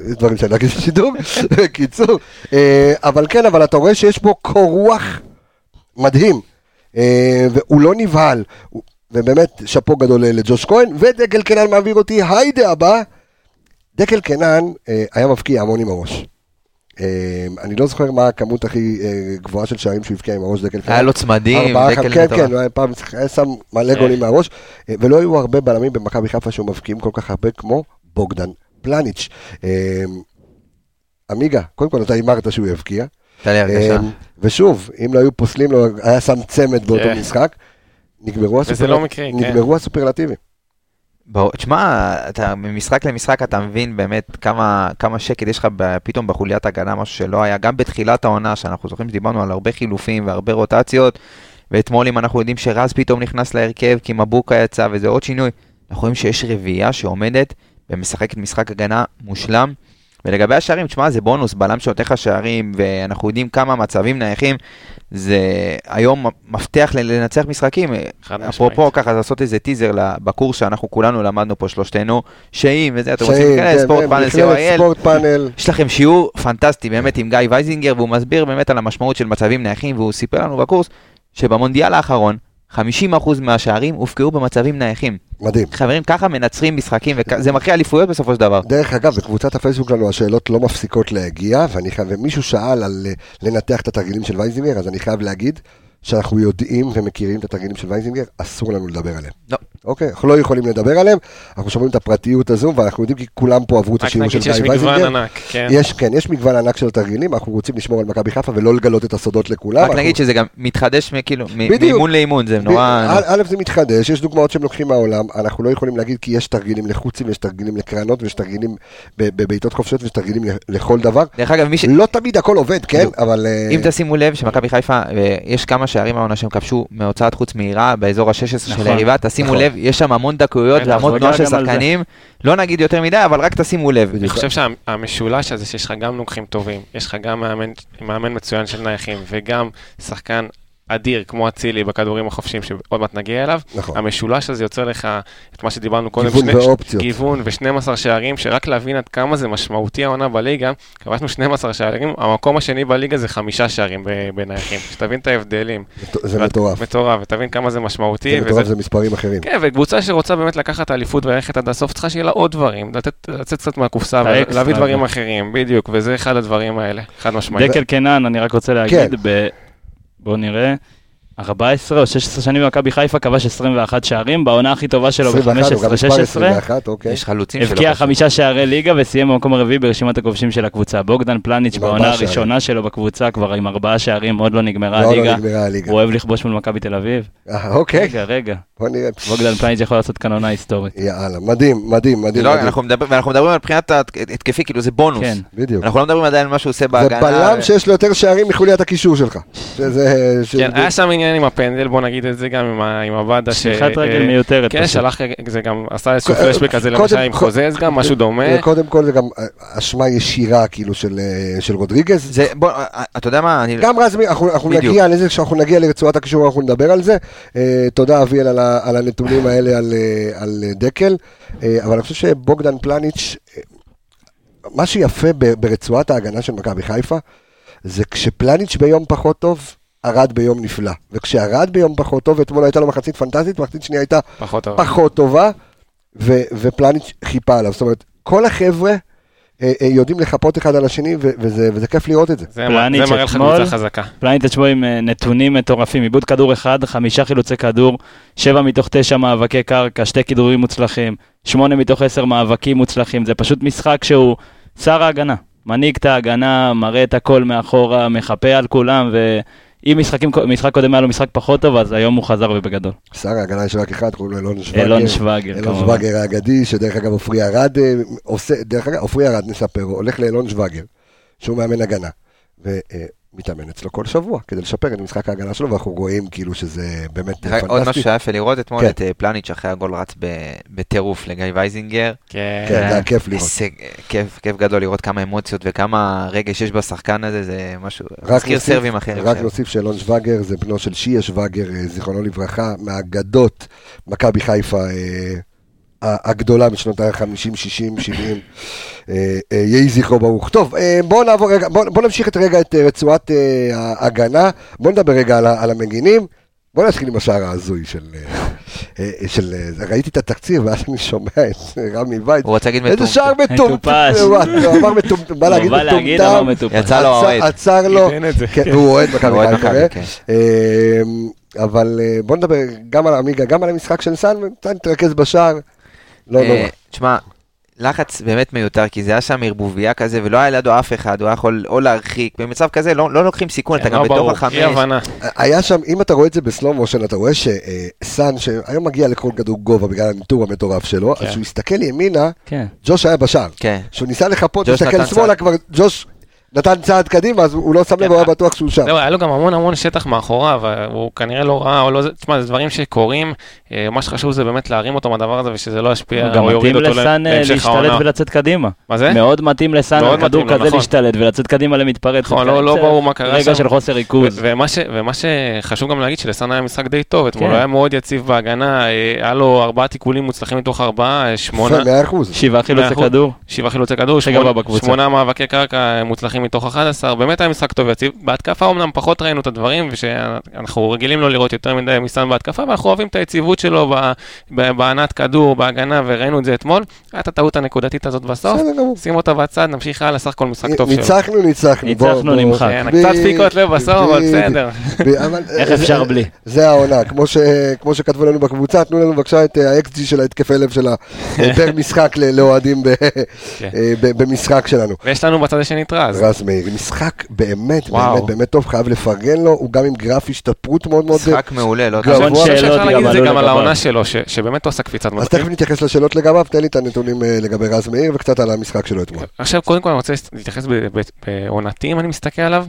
דברים שאני אגיד בשידור, בקיצור, אה, אבל כן, אבל אתה רואה שיש בו קור רוח מדהים, אה, והוא לא נבהל, ובאמת שאפו גדול לג'וש כהן, ודקל קנן מעביר אותי, היידה הבא, דקל קנן היה מבקיע המון עם הראש. אה, אני לא זוכר מה הכמות הכי אה, גבוהה של שערים שהוא הבקיע עם הראש דקל. היה לו צמדים, ארבעה, דקל כן, מטורף. כן, הוא היה פעם היה שם מלא כן. גולים מהראש, אה, ולא היו הרבה בלמים במכבי חיפה שהיו מבקיעים כל כך הרבה כמו בוגדן פלניץ'. אה, עמיגה, קודם כל אתה הימרת שהוא יבקיע. אה, ושוב, אם לא היו פוסלים לו, היה שם צמד באותו כן. משחק, נגמרו לא מקרי, כן. נגמרו הסופרלטיבים. תשמע, אתה ממשחק למשחק אתה מבין באמת כמה, כמה שקט יש לך פתאום בחוליית הגנה, משהו שלא היה, גם בתחילת העונה, שאנחנו זוכרים שדיברנו על הרבה חילופים והרבה רוטציות, ואתמול אם אנחנו יודעים שרז פתאום נכנס להרכב כי מבוקה יצא וזה עוד שינוי, אנחנו רואים שיש רביעייה שעומדת ומשחקת משחק הגנה מושלם. ולגבי השערים, תשמע, זה בונוס, בלם שנותן לך שערים, ואנחנו יודעים כמה מצבים נייחים, זה היום מפתח לנצח משחקים. אפרופו, ככה לעשות איזה טיזר בקורס שאנחנו כולנו למדנו פה שלושתנו, שאם וזה, אתם רוצים להיכנס, כן, ספורט פאנל co.il, ספורט פאנל, יש לכם שיעור פנטסטי באמת עם גיא וייזינגר, והוא מסביר באמת על המשמעות של מצבים נייחים, והוא סיפר לנו בקורס שבמונדיאל האחרון, 50% מהשערים הובקעו במצבים נייחים. מדהים. חברים, ככה מנצחים משחקים, וזה מכריע אליפויות בסופו של דבר. דרך אגב, בקבוצת הפייסבוק שלנו השאלות לא מפסיקות להגיע, ואני חייב, ומישהו שאל על אה, לנתח את התרגילים של וייזינגר, אז אני חייב להגיד שאנחנו יודעים ומכירים את התרגילים של וייזינגר, אסור לנו לדבר עליהם. לא. אוקיי? אנחנו לא יכולים לדבר עליהם, אנחנו שומעים את הפרטיות הזו, ואנחנו יודעים כי כולם פה עברו את רק השיעור של נגיד גיא שיש מגוון וייזינגר. ענק, כן. יש, כן, יש מגוון ענק של תרגילים, אנחנו רוצים לשמור על מכבי חיפה ולא לגלות את הסודות לכולם. רק אנחנו- נגיד שזה גם מתחדש מ- כאילו, מ- בדיוק. מאימון לאימון, זה נורא... א', זה מתחדש, יש דוגמאות שהם לוקחים מהעולם, אנחנו לא יכולים להגיד כי יש תרגילים לחוצים, יש תרגילים לקרנות, ויש תרגילים בבעיטות חופשיות, ויש תרגילים לכל דבר. דרך אגב, מי ש... לא תמיד הכל עובד, כן, אבל... אם תשימו לב שמכבי חיפה, יש כמה שערים העונה שהם כבשו מהוצאת חוץ מהירה באזור ה-16 של נכון, היריבה, תשימו נכון. לב, יש שם המון דקויות בטח, והמון תנועה של. שחקנים, לא נגיד יותר מדי, אבל רק תשימו לב. אני חושב שהמשולש הזה שיש לך גם נוקחים טובים, יש לך גם מאמן, מאמן מצוין של נייחים וגם שחקן אדיר כמו אצילי בכדורים החופשיים שעוד מעט נגיע אליו, נכון. המשולש הזה יוצר לך את מה שדיברנו קודם, גיוון ואופציות. גיוון ו-12 שערים, שרק להבין עד כמה זה משמעותי העונה בליגה, כבשנו 12 שערים, המקום השני בליגה זה חמישה שערים בנייחים, שתבין את ההבדלים. זה ואת- מטורף. מטורף, ותבין כמה זה משמעותי. זה מטורף, זה מספרים אחרים. כן, וקבוצה שרוצה באמת לקחת אליפות וללכת עד הסוף, צריכה שיהיה לה עוד דברים, לתת, לצאת קצת מהקופסה ולהביא דברים. אחרים, בדיוק, וזה אחד הדברים האלה, חד משמעית. דקל קנן, אני רק רוצה להגיד, ב... בואו נראה. 14 או 16 שנים במכבי חיפה, כבש 21 שערים, בעונה הכי טובה שלו 21, הוא גם מספר ב-15-16. 21, אוקיי. יש חלוצים שלו. הבקיע. חמישה שערי ליגה וסיים במקום הרביעי ברשימת הכובשים של הקבוצה. בוגדן פלניץ' בעונה הראשונה שלו בקבוצה כבר עם ארבעה שערים, עוד לא נגמרה לא, לא הליגה. נגמרה הליגה. הוא אוהב לכבוש מול מכבי תל אביב. אה, אוקיי, רגע, רגע. בוא נראה. בוגדן פלניץ' יכול לעשות כאן עונה היסטורית. יאללה, מדהים, מדהים, מדהים. לא. אנחנו מדברים- ואנחנו מדברים על מבחינת התקפי, כאילו זה בונוס. כן. בדיוק. אנחנו לא מדברים עדיין על מה שהוא עושה זה בהגנה. בלם שיש לו יותר שערים מחוליית הקישור שלך. כן, היה שם עניין עם הפנדל, בוא נגיד את זה גם עם ה- עם עבדה. ש- שליחת רגל אה, מיותרת. כן, פשוט. שלח, זה גם עשה איזשהו פלשבק כזה למשל עם חוזז גם, משהו דומה. קודם כל זה גם אה, אשמה ישירה כאילו של אה, של רודריגז. זה, בוא, אה, אתה יודע מה, אני... גם רז, אנחנו. נגיע לזה, כשאנחנו נגיע לרצועת הקישור אנחנו נדבר על זה. אה, תודה אביאל על, ה- על הנתונים האלה על, אה, על אה, דקל, אה, אבל אני חושב שבוגדן פלניץ', אה, מה שיפה ב- ברצועת ההגנה של מכבי חיפה, זה כשפלניץ' ביום פחות טוב, ארד ביום נפלא. וכשארד ביום פחות טוב, אתמול הייתה לו מחצית פנטסטית, מחצית שנייה הייתה פחות טוב. פחות טובה, ו- ופלניץ' חיפה עליו. זאת אומרת, כל החבר'ה אה, אה, יודעים לחפות אחד על השני, ו- וזה, וזה כיף לראות את זה. זה פלניץ' זה מראה לך קבוצה חזקה. פלניץ' אתמול עם אה, נתונים מטורפים, איבוד כדור אחד, חמישה חילוצי כדור, שבע מתוך תשע מאבקי קרקע, שתי כדרורים מוצלחים, שמונה מתוך עשר מאבקים מוצלחים, זה פשוט משחק שהוא שר ההגנה. מנהיג את ההגנה, מראה את הכל מאחורה, מחפה על כולם, ואם משחקים, משחק קודם היה לו משחק פחות טוב, אז היום הוא חזר ובגדול. שר ההגנה יש רק אחד, קוראים לו אלון שווגר. אלון שווגר, אלון כמובן. שווגר האגדי, שדרך אגב עופרי ארד אה, עושה, דרך אגב עופרי ארד נספר, הולך לאלון שווגר, שהוא מאמן הגנה, ומתאמן אצלו כל שבוע כדי לשפר את משחק ההגנה שלו, ואנחנו רואים כאילו שזה באמת אגב, עוד משהו פנטסטי. שהיה יפה לראות אתמול, כן. את אה, פלניץ' אחרי הגול רץ בטירוף לגיא וייזינגר. כן. כן, זה היה כיף לראות. הישג, כיף, כיף גדול לראות כמה אמוציות וכמה רגש יש בשחקן הזה, זה משהו, מזכיר סרבים אחרים. רק. נוסיף שאלון שווגר זה בנו של שיה שווגר, אה, זיכרונו לברכה, מהאגדות מכבי חיפה אה, הגדולה בשנות ה-50, 60, 70. אה, אה, יהי זכרו ברוך. טוב, אה, בואו נעבור רגע, בואו בוא נמשיך את רגע את אה, רצועת אה, ההגנה. בואו נדבר רגע על, המגינים. בואו נתחיל עם השער ההזוי של... של ראיתי את התקציר ואז אני שומע את רמי וייץ. הוא רצה להגיד איזה מטומטם. שער מטומטם. הוא אמר מטומטם, בא להגיד הוא בא להגיד, אמר מטומטם. יצא לו האוהד. עצר לו. כן, והוא אוהד מכבי חיפה. כן. אה, אבל אה, בוא נדבר גם על עמיגה, גם על המשחק של סאן, וקצת נתרכז בשער. לא אה, נורא. תשמע, לחץ באמת מיותר, כי זה היה שם ערבוביה כזה, ולא היה לידו אף אחד, הוא היה יכול או להרחיק, במצב כזה לא לא לוקחים סיכון, אתה לא גם בתוך ברור, החמש. היה שם, אם אתה רואה את זה בסלואו מושן, אתה רואה שסאן, שהיום מגיע לכל כדור גובה בגלל הניטור המטורף שלו, כן. אז כשהוא הסתכל ימינה, כן. ג'וש היה בשער. כן. כשהוא ניסה לחפות, ג'וש להסתכל נתן שמאלה. כבר ג'וש נתן צעד קדימה, אז הוא לא שם לב, כן, הוא היה אה, בטוח שהוא שם. זהו, היה לו גם המון המון שטח מאחוריו, הוא כנראה לא ראה, או לא, זה- תשמע, זה דברים שקורים, אה, מה שחשוב זה באמת להרים אותו מהדבר הזה, ושזה לא ישפיע, גם או יוריד מתאים אותו לסאן אה, להמשך להשתלט העונה. ולצאת קדימה. מה זה? מאוד מתאים לסאן על כדור מתאים כזה נכון. להשתלט ולצאת קדימה למתפרץ. נכון, לא- לא בסדר, ברור מה קרה רגע שם. של חוסר ריכוז. ומה, שחשוב גם להגיד שלסאן היה משחק די טוב, אתמול כן. היה מאוד יציב בהגנה, היה לו ארבעה תיקולים מוצלחים מתוך ארבעה, שמונה. שבעה חילוצי. כדור. שבעה חילוצי כדור, מאבקי קרקע מוצלחים מתוך 11, באמת היה משחק טוב ויציב. בהתקפה אמנם פחות ראינו את הדברים, ושאנחנו רגילים לו לראות יותר מדי מסאן בהתקפה, ואנחנו אוהבים את היציבות שלו ב- ב- בהנעת כדור, בהגנה, וראינו את זה אתמול. הייתה הטעות הנקודתית הזאת בסוף. שים אותה בצד, נמשיך הלאה, סך הכל משחק טוב שלו. ניצחנו, ניצחנו. ניצחנו, נמחק. כן, קצת פיקות לב בסוף, אבל. בסדר. איך אה, אפשר זה- בלי? זה העונה, כמו, ש, כמו שכתבו לנו בקבוצה, תנו לנו בבקשה את ה-XG של ההתקפי לב שלה פר משחק לאוהדים כן. אה, במשחק שלנו. ויש לנו בצד השני את רז. רז מאיר, משחק באמת, וואו. באמת, באמת טוב, חייב לפרגן לו, הוא גם עם גרף השתפרות מאוד מאוד... משחק מעולה, לא גבוה. יודע. המון אני חושב שאלות שאפשר להגיד גם את זה גם על. העונה שלו, ש- שבאמת הוא עשה קפיצת אז מדרגה. תכף נתייחס לשאלות לגביו, תן לי את הנתונים אה, לגבי רז מאיר וקצת על המשחק שלו אתמול. עכשיו, קודם כל אני רוצה להתייחס בעונתי, אם אני מסתכל עליו,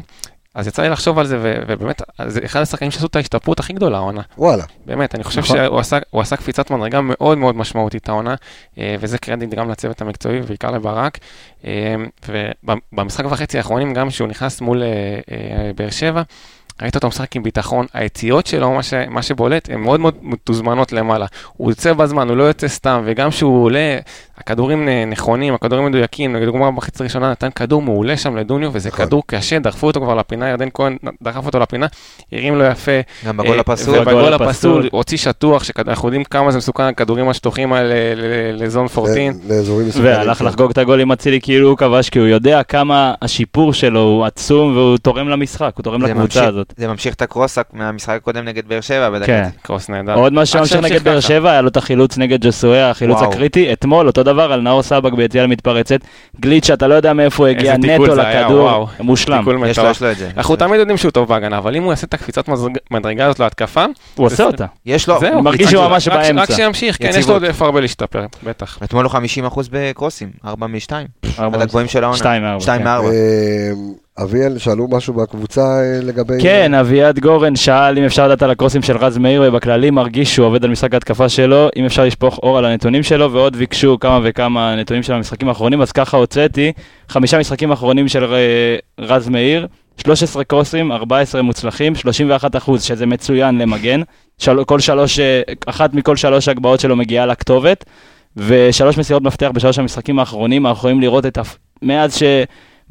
אז יצא לי לחשוב על זה, ו- ובאמת, זה אחד השחקנים שעשו את ההשתפרות הכי גדולה העונה. וואלה, באמת, אני חושב נכון. שהוא עשה, עשה קפיצת מדרגה מאוד מאוד משמעותית העונה, אה, וזה קרדיט גם לצוות המקצועי, ובעיקר לברק. אה, ובמשחק וחצי האחרונים, גם כשהוא נכנס מול אה, באר שבע, ראית אותו משחק עם ביטחון, היציאות שלו, מה, ש, מה שבולט, הן מאוד מאוד מתוזמנות למעלה. הוא יוצא בזמן, הוא לא יוצא סתם, וגם כשהוא עולה, הכדורים נכונים, הכדורים מדויקים, לדוגמה בחצי הראשונה נתן כדור מעולה שם לדוניו, וזה נכון. כדור קשה, דחפו אותו כבר לפינה, ירדן כהן דחף אותו לפינה, הרים לו יפה. גם בגול אה, הפסול. ובגול בגול הפסול. הוציא שטוח, שאנחנו יודעים כמה זה מסוכן, הכדורים השטוחים האלה לזון 14. ל- לאזורים מסוכנים. והלך כן. לחגוג את הגול עם אצילי כאילו הוא כבש, כי הוא יודע כמה השיפור שלו הוא עצום והוא תורם למשחק, הוא תורם לקבוצה הזאת. זה ממשיך את הקרוס מהמשחק הקודם נגד באר שבע בדקה. כן. קרוס נהדר. עוד משהו שממשיך נגד באר. שבע, היה לו את החילוץ נגד ג'וסואה, החילוץ. הקריטי. אתמול, אותו דבר על נאור סבק ביציאה למתפרצת. גליץ' שאתה לא יודע מאיפה הוא הגיע, איזה תיקול נטו זה היה, לכדור, וואו. מושלם. תיקול יש לו. יש לו את זה. אנחנו תמיד יודעים שהוא טוב בהגנה, אבל אם הוא יעשה את הקפיצת מדרגה הזאת להתקפה, הוא עושה אותה. יש לו, זהו. מרגיש שהוא ממש רק- רק באמצע. שימשיך, כן, יש לו. עוד איפה הרבה להשתפר, בטח. אתמול הוא 50% בקרוסים, 4 מ-2. ארבע- אחד הגבוהים של העונה. שתיים מארבע, 2 כן. מ-4. אביאל, שאלו משהו בקבוצה אה, לגבי... כן, אביעד גורן שאל אם אפשר לדעת על הקרוסים של רז מאיר, ובכללי מרגיש שהוא עובד על משחק ההתקפה שלו, אם אפשר לשפוך אור על הנתונים שלו, ועוד ביקשו כמה וכמה נתונים של המשחקים האחרונים, אז ככה הוצאתי חמישה משחקים אחרונים של אה, רז מאיר, 13 קרוסים, 14 מוצלחים, 31 אחוז, שזה מצוין למגן, של, כל שלוש, אה, אחת מכל שלוש הגבהות שלו מגיעה לכתובת, ושלוש מסירות מפתח בשלוש המשחקים האחרונים, אנחנו יכולים לראות את, הפ- מאז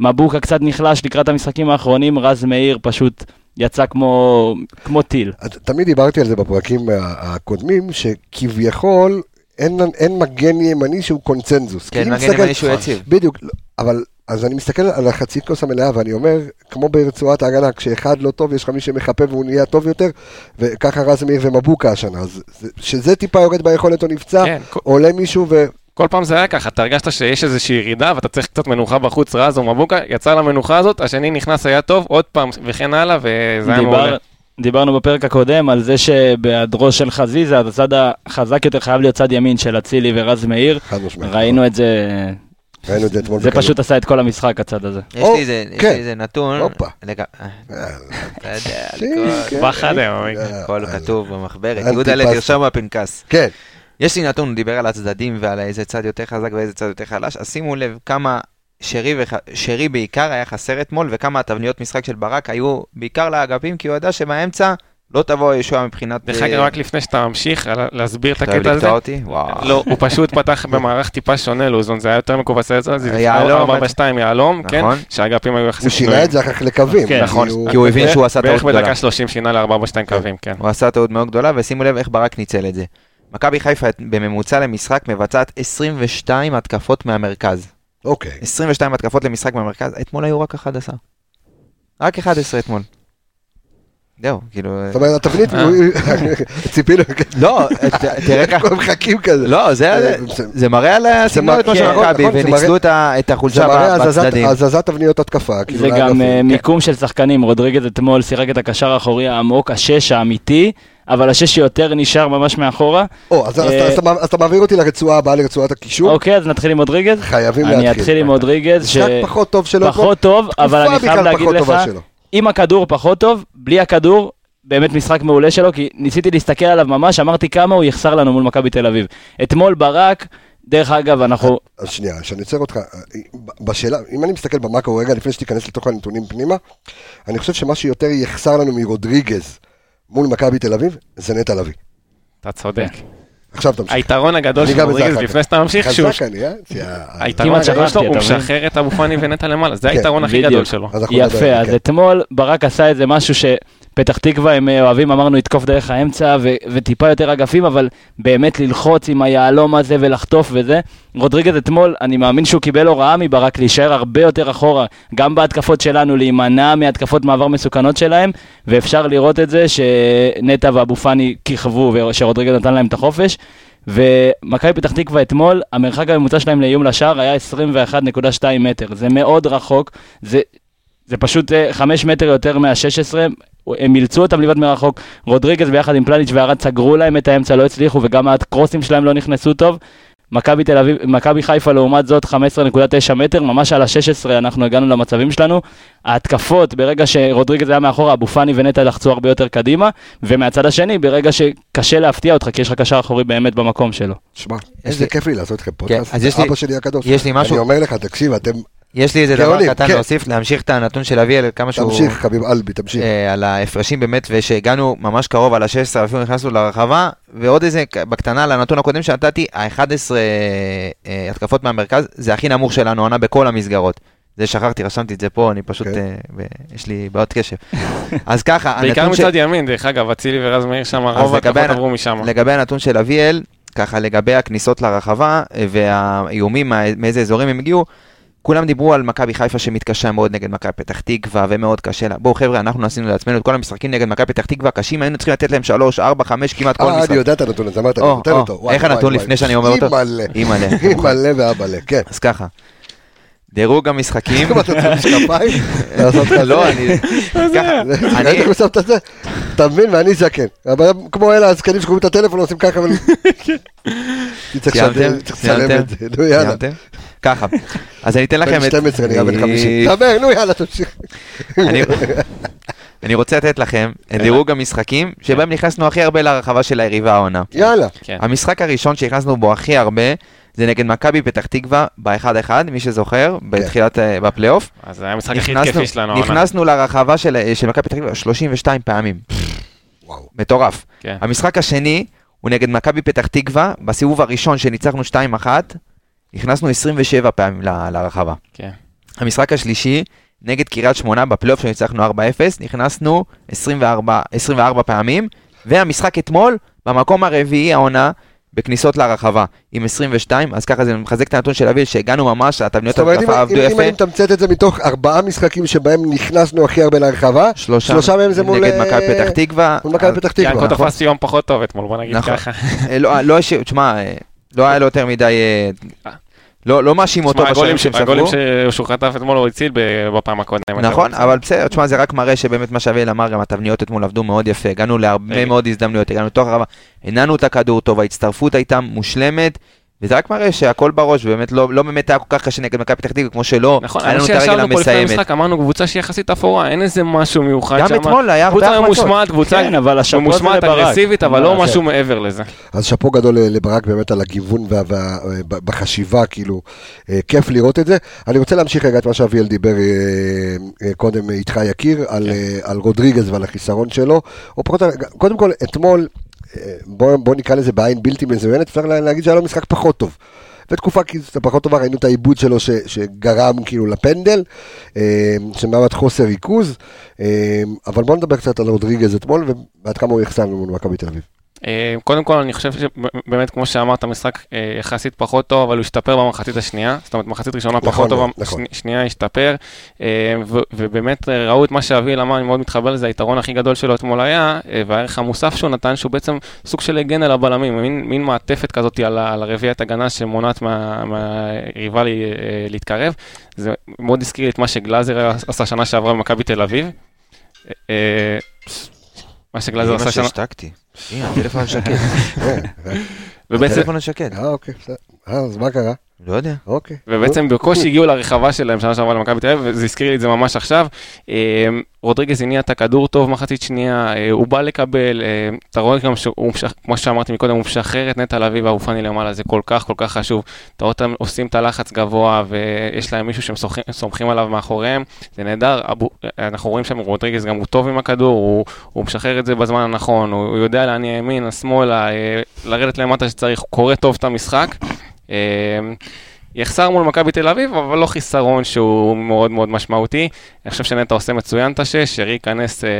שמבוקה קצת נחלש לקראת המשחקים האחרונים, רז מאיר פשוט יצא כמו, כמו טיל. תמיד דיברתי על זה בפרקים הקודמים, שכביכול אין, אין מגן ימני שהוא קונצנזוס. כן, מגן מסתכל- ימני שהוא יציב. בדיוק, לא, אבל אז אני מסתכל על החצי כוס המלאה ואני אומר, כמו ברצועת ההגנה, כשאחד לא טוב, יש לך מי שמחפה והוא נהיה טוב יותר, וככה רז מאיר ומבוקה השנה, אז זה- שזה טיפה יורד ביכולת או נפצע, כן, עולה מישהו ו... כל פעם זה היה ככה, אתה הרגשת שיש איזושהי ירידה ואתה צריך קצת מנוחה בחוץ, רז או מבוקה, יצא למנוחה הזאת, השני נכנס היה טוב, עוד פעם, וכן הלאה, וזה היה מעולה. דיבר, דיברנו בפרק הקודם על זה שבהיעדרו של חזיזה, אז הצד החזק יותר חייב להיות צד ימין של אצילי ורז מאיר. חד משמעית. ראינו את זה, ראינו את זה אתמול. זה. פשוט עשה את כל המשחק, הצד הזה. יש לי איזה- כן. לי איזה נתון. הופה. אה, אה, אתה יודע, כן, הכל- כן. אה, כתוב במחברת. יהודה פסטה. תרשום בפנקס. כן, יש לי נתון, הוא דיבר על הצדדים ועל איזה צד יותר חזק ואיזה צד יותר חלש, אז שימו לב כמה שרי, וח... שרי בעיקר היה חסר אתמול, וכמה התבניות משחק של ברק היו בעיקר לאגפים, כי הוא ידע שבאמצע לא תבוא הישועה מבחינת... דרך אה, אגב, רק לפני שאתה ממשיך על- להסביר את אתה אוהב הקטע הזה, לקטוע אותי? וואו. לא, הוא פשוט פתח במערך טיפה שונה, לוזון, זה היה יותר מקובץ על זה, יהלום, 4-4-2 יהלום, כן, נכון. שהאגפים היו הוא יחסית שינה את זה אחר כך לקווים. כן, נכון. הוא- כי הוא הבין שהוא עשה טעות בערך גדולה. בדקה 30 שינה ל-4-2 קווים, כן. הוא עשה טעות מאוד גדולה, ושימו לב איך ברק ניצל את זה. מכבי חיפה בממוצע למשחק מבצעת 22 התקפות מהמרכז. אוקיי. 22 התקפות למשחק מהמרכז, אתמול היו רק 11. רק 11 אתמול. זהו, כאילו... זאת אומרת, התבנית, אה. ציפינו, לא, ת- תראה ככה. אנחנו מחכים כזה. לא, זה אה, מראה על הסגנון אתמול של כן, מכבי, וניצלו את ה- את זה החולשה מראה ב- הזזת- בצדדים. תבניות התקפה. כאילו, זה גם. אה, מיקום של שחקנים, רודריגז אתמול שיחק את הקשר האחורי העמוק, השש האמיתי, אבל השש שיותר נשאר ממש מאחורה. או, אז- אז אה, אתה- מעביר אותי לרצועה הבאה, לרצועת הקישור. אוקיי, אז נתחיל עם רודריגז. חייבים להתחיל. אני אתחיל עם רודריגז, משחק פחות טוב שלו. פחות טוב, אבל אני תקופה חייב בכלל להגיד פחות לך, טובה שלו. עם הכדור פחות טוב, בלי הכדור, באמת משחק מעולה שלו, כי ניסיתי להסתכל עליו ממש, אמרתי כמה הוא יחסר לנו מול מכבי תל אביב. אתמול ברק, דרך אגב, אנחנו... אז שנייה, שאני עוצר אותך, בשאלה, אם אני מסתכל במאקרו רגע, לפני שתיכנס לתוך הנתונים פנימה, אני חושב שמה שיותר יחסר לנו מרודריגז מול מכבי תל אביב, זה נטע לביא. אתה צודק. עכשיו תמשיך. היתרון הגדול של רודריגז, לפני. שאתה ממשיך, שהוא... חזק אני, אה? היתרון הגדול שלו, הוא? משחרר את אבו פאני ונטע למעלה, זה כן, היתרון הכי. גדול שלו. יפה, אז כן. אתמול ברק עשה איזה משהו שפתח תקווה הם אה, אוהבים, אמרנו, לתקוף דרך האמצע ו- וטיפה יותר אגפים, אבל באמת ללחוץ עם היהלום הזה ולחטוף וזה. רודריגז אתמול, אני מאמין שהוא קיבל הוראה מברק להישאר הרבה יותר אחורה, גם בהתקפות שלנו, להימנע מהתקפות מעבר מסוכנות שלהם, ואפשר לראות את זה שנטע ואבו פאני כיכבו ושרודריגז נתן להם את החופש. ומכבי פתח תקווה אתמול, המרחק הממוצע שלהם לאיום לשער היה 21.2 מטר, זה מאוד רחוק, זה, זה פשוט 5 מטר יותר מה-16, הם אילצו אותם לבעוט מרחוק, רודריגז ביחד עם פלניץ' וארד סגרו להם את האמצע, לא הצליחו, וגם הקרוסים שלהם לא נכנסו טוב. מכבי תל אביב, מכבי חיפה לעומת זאת 15.9 מטר, ממש על ה-16 אנחנו הגענו למצבים שלנו. ההתקפות, ברגע שרודריגז היה מאחורה, אבו פאני ונטע לחצו הרבה יותר קדימה, ומהצד השני, ברגע שקשה להפתיע אותך, כי יש לך קשר אחורי באמת במקום שלו. שמע, יש איזה כיף לי לעשות לכם פודקאסט. אז יש זה לי- אבא שלי הקדוש. יש לי משהו- אני אומר לך, תקשיב, אתם... יש לי איזה דבר גאונים, קטן כן. להוסיף, להמשיך את הנתון של אביאל, כמה שהוא... תמשיך, חביב אלבי, תמשיך. אה, על ההפרשים באמת, ושהגענו ממש קרוב על ה-16, אפילו נכנסנו לרחבה, ועוד איזה, בקטנה, על הנתון הקודם שנתתי, ה-11 אה, התקפות מהמרכז, זה הכי נמוך שלנו, עונה בכל המסגרות. זה שכחתי, רשמתי את זה פה, אני פשוט, כן. אה, יש לי בעיות קשב. אז ככה, בעיקר הנתון ש- מצד ימין, דרך אגב, אצילי ורז מאיר שם, רוב ההתקפות עברו משם. לגבי הנתון של אביאל, ככה לגבי הכניסות לרחבה אה, והאיומים, מה- מאיזה אזורים הם הגיעו, כולם דיברו על מכבי חיפה שמתקשה מאוד נגד מכבי פתח תקווה ומאוד קשה לה. בואו חבר'ה, אנחנו עשינו לעצמנו את כל המשחקים נגד מכבי פתח תקווה קשים, היינו צריכים לתת להם 3, 4, 5 כמעט כל אה, משחק. אני יודע את הנתון הזה, אמרת, אני נותן או, אותו. איך הנתון. לפני שאני אומר אותו? אימא'לה. אימא'לה ואבא'לה, כן. אז ככה, דירוג המשחקים, אם אתה צריך משקפיים, לעשות לא. אני, ככה? אתה מבין? ואני זקן. אבל כמו אלה הזקנים שקוראים את הטלפון עושים ככה. אבל- אני צריך סיימתם? סיימתם? נו יאללה. ככה, אז אני אתן לכם בן את... 12 נראה בן אני- 50. דבר, נו יאללה, תמשיך. אני- רוצה לתת לכם את דירוג המשחקים שבהם נכנסנו הכי הרבה לרחבה של היריבה העונה. יאללה. כן. המשחק הראשון שנכנסנו בו הכי הרבה זה נגד מכבי פתח תקווה ב-1-1, מי שזוכר, בתחילת, אה, בפלייאוף. אז זה היה המשחק הכי התקפי שלנו. נכנסנו לרחבה של של מכבי פתח תקווה 32 פעמים. וואו. מטורף. כן. המשחק השני הוא נגד מכבי פתח תקווה, בסיבוב הראשון שניצחנו 2-1, נכנסנו 27 פעמים ל- לרחבה. כן. המשחק השלישי, נגד קריית שמונה בפלייאוף שניצחנו 4-0, נכנסנו 24, 24 פעמים, והמשחק אתמול, במקום הרביעי העונה, בכניסות לרחבה, עם 22, אז ככה זה מחזק את הנתון של אביל, שהגענו ממש, התבניות ההתקפה עבדו אם אם יפה. אני מתמצת את זה מתוך ארבעה משחקים שבהם נכנסנו הכי הרבה להרחבה, שלושה, שלושה מהם זה מול, נגד אה, מכבי פתח תקווה. מול מכבי פתח כי תקווה. הכל נכון? תפס יום פחות טוב אתמול, בוא נגיד נכון. ככה. אה, לא, לא, השאיר- תשמע, אה, לא היה לו יותר מדי, אה, לא לא מאשים אותו הגולים בשערים שהם הגולים ספרו. ש- שהוא חטף אתמול הוא הציל בפעם הקודמת. נכון, אבל בסדר, תשמע, זה רק מראה שבאמת מה שאביאל אמר, גם התבניות אתמול עבדו מאוד יפה, הגענו להרבה אה. מאוד הזדמנויות, הגענו לתוך הרחבה, הנענו את הכדור טוב, ההצטרפות הייתה מושלמת, וזה רק מראה שהכל בראש, ובאמת לא לא באמת היה כל כך קשה נגד מכבי פתח תקווה, כמו שלא, נכון, היה לנו את הרגל המסיימת. המשחק אמרנו קבוצה שהיא יחסית אפורה, אין איזה משהו מיוחד גם שם. אתמול היה הרבה קבוצה החמצות. ממושמעת, קבוצה כן, ממושמעת. אגרסיבית, אבל לא? משהו מעבר לזה. אז שאפו גדול לברק באמת על הגיוון וה- וה- אה, ב- בחשיבה, כאילו, אה, כיף לראות את זה. אני רוצה להמשיך רגע את מה שאביאל דיבר אה, אה, קודם איתך יקיר, על, אה, על רודריגז ועל החיסרון שלו. או פחות, על- קודם כל, אתמול, בוא, בוא נקרא לזה בעין בלתי מזוינת, אפשר לה- להגיד שהיה לו משחק פחות טוב. בתקופה כאילו פחות טובה ראינו את העיבוד שלו ש, שגרם כאילו לפנדל, אה, שמעמד חוסר ריכוז, אה, אבל בוא נדבר קצת על רודריגז אתמול ועד כמה הוא לנו מול מכבי תל אביב. אה, קודם כל, אני חושב שבאמת, כמו שאמרת, המשחק אה, יחסית פחות טוב, אבל הוא השתפר במחצית השנייה. זאת אומרת, מחצית ראשונה נכון פחות טובה, נכון. שני- שנייה השתפר. אה, ובאמת ראו את מה שאביל אמר, אני מאוד מתחבר לזה, היתרון הכי גדול שלו אתמול היה, והערך המוסף שהוא נתן, שהוא בעצם סוג של הגן על הבלמים, מין, מין מעטפת כזאת על, על הרביעיית הגנה שמונעת מה- מהיריבה אה, להתקרב. זה מאוד הזכיר לי את מה שגלאזר עשה שנה שעברה במכבי תל אביב. מה שגלאזר עשה שנה, שהשתקתי. הנה, הטלפון שקט. ובעצם הטלפון שקט. אה, אוקיי, בסדר. אה, אז מה קרה? לא יודע. אוקיי. ובעצם בקושי הגיעו לרחבה שלהם שנה שעברה למכבי תל אביב, וזה הזכיר לי את זה ממש עכשיו. אה, רודריגז הניע את הכדור טוב מחצית שנייה, אה, הוא בא לקבל, אה, אתה רואה גם שהוא, כמו שאמרתי מקודם, הוא משחרר את נטע לביא והאופני למעלה, זה כל כך כל כך חשוב. אתה רואה אותם עושים את הלחץ גבוה, ויש להם מישהו שהם סומכים- עליו מאחוריהם, זה נהדר. אבו, אנחנו רואים שם רודריגז גם הוא טוב עם הכדור, הוא, הוא משחרר את זה בזמן הנכון, הוא, יודע להניע ימינה, שמאלה, אה, לרדת למטה שצריך, הוא קורא טוב את המשחק. אה, יחסר מול מכבי תל אביב, אבל לא חיסרון שהוא מאוד מאוד משמעותי. אני חושב שנטע עושה מצוין את השש, שרי ייכנס אה,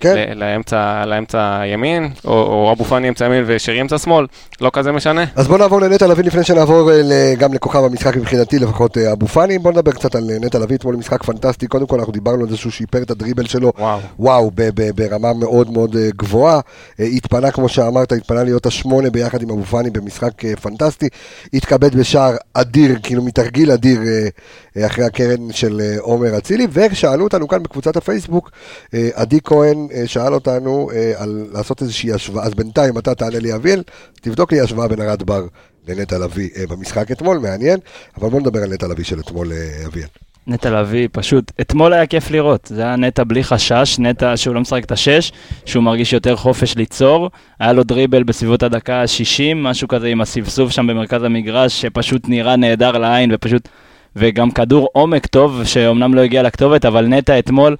כן. לאמצע, לאמצע ימין, או, או אבו פאני אמצע ימין ושרי אמצע שמאל, לא כזה משנה. אז בוא נעבור לנטע לביא לפני שנעבור אה, גם לכוכב המשחק מבחינתי, לפחות אה, אבו פאני. בוא נדבר קצת על נטע לביא, אתמול משחק פנטסטי. קודם כל אנחנו דיברנו על זה שהוא שיפר את הדריבל שלו. וואו. וואו, ברמה מאוד מאוד גבוהה. התפנה, כמו שאמרת, התפנה להיות השמונה ביחד עם אבו פאני במשחק פנטסטי. התכבד בשער אדיר, כאילו מתרגיל אדיר אה, אה, אחרי הקרן של אה, עומר אצילי. ושאלו אותנו כאן בקבוצת הפייסבוק, עדי כהן שאל אותנו על לעשות איזושהי השוואה. אז בינתיים אתה תענה לי אביאל, תבדוק לי השוואה בין ארד בר לנטע לביא במשחק אתמול, מעניין. אבל בוא נדבר על נטע לביא של אתמול, אביאל. נטע לביא, פשוט, אתמול היה כיף לראות, זה היה נטע בלי חשש, נטע שהוא לא משחק את השש, שהוא מרגיש יותר חופש ליצור, היה לו דריבל בסביבות הדקה ה-60, משהו כזה עם הסבסוב שם במרכז המגרש, שפשוט נראה נהדר לעין ופשוט וגם כדור עומק טוב, שאומנם לא הגיע לכתובת, אבל נטע אתמול,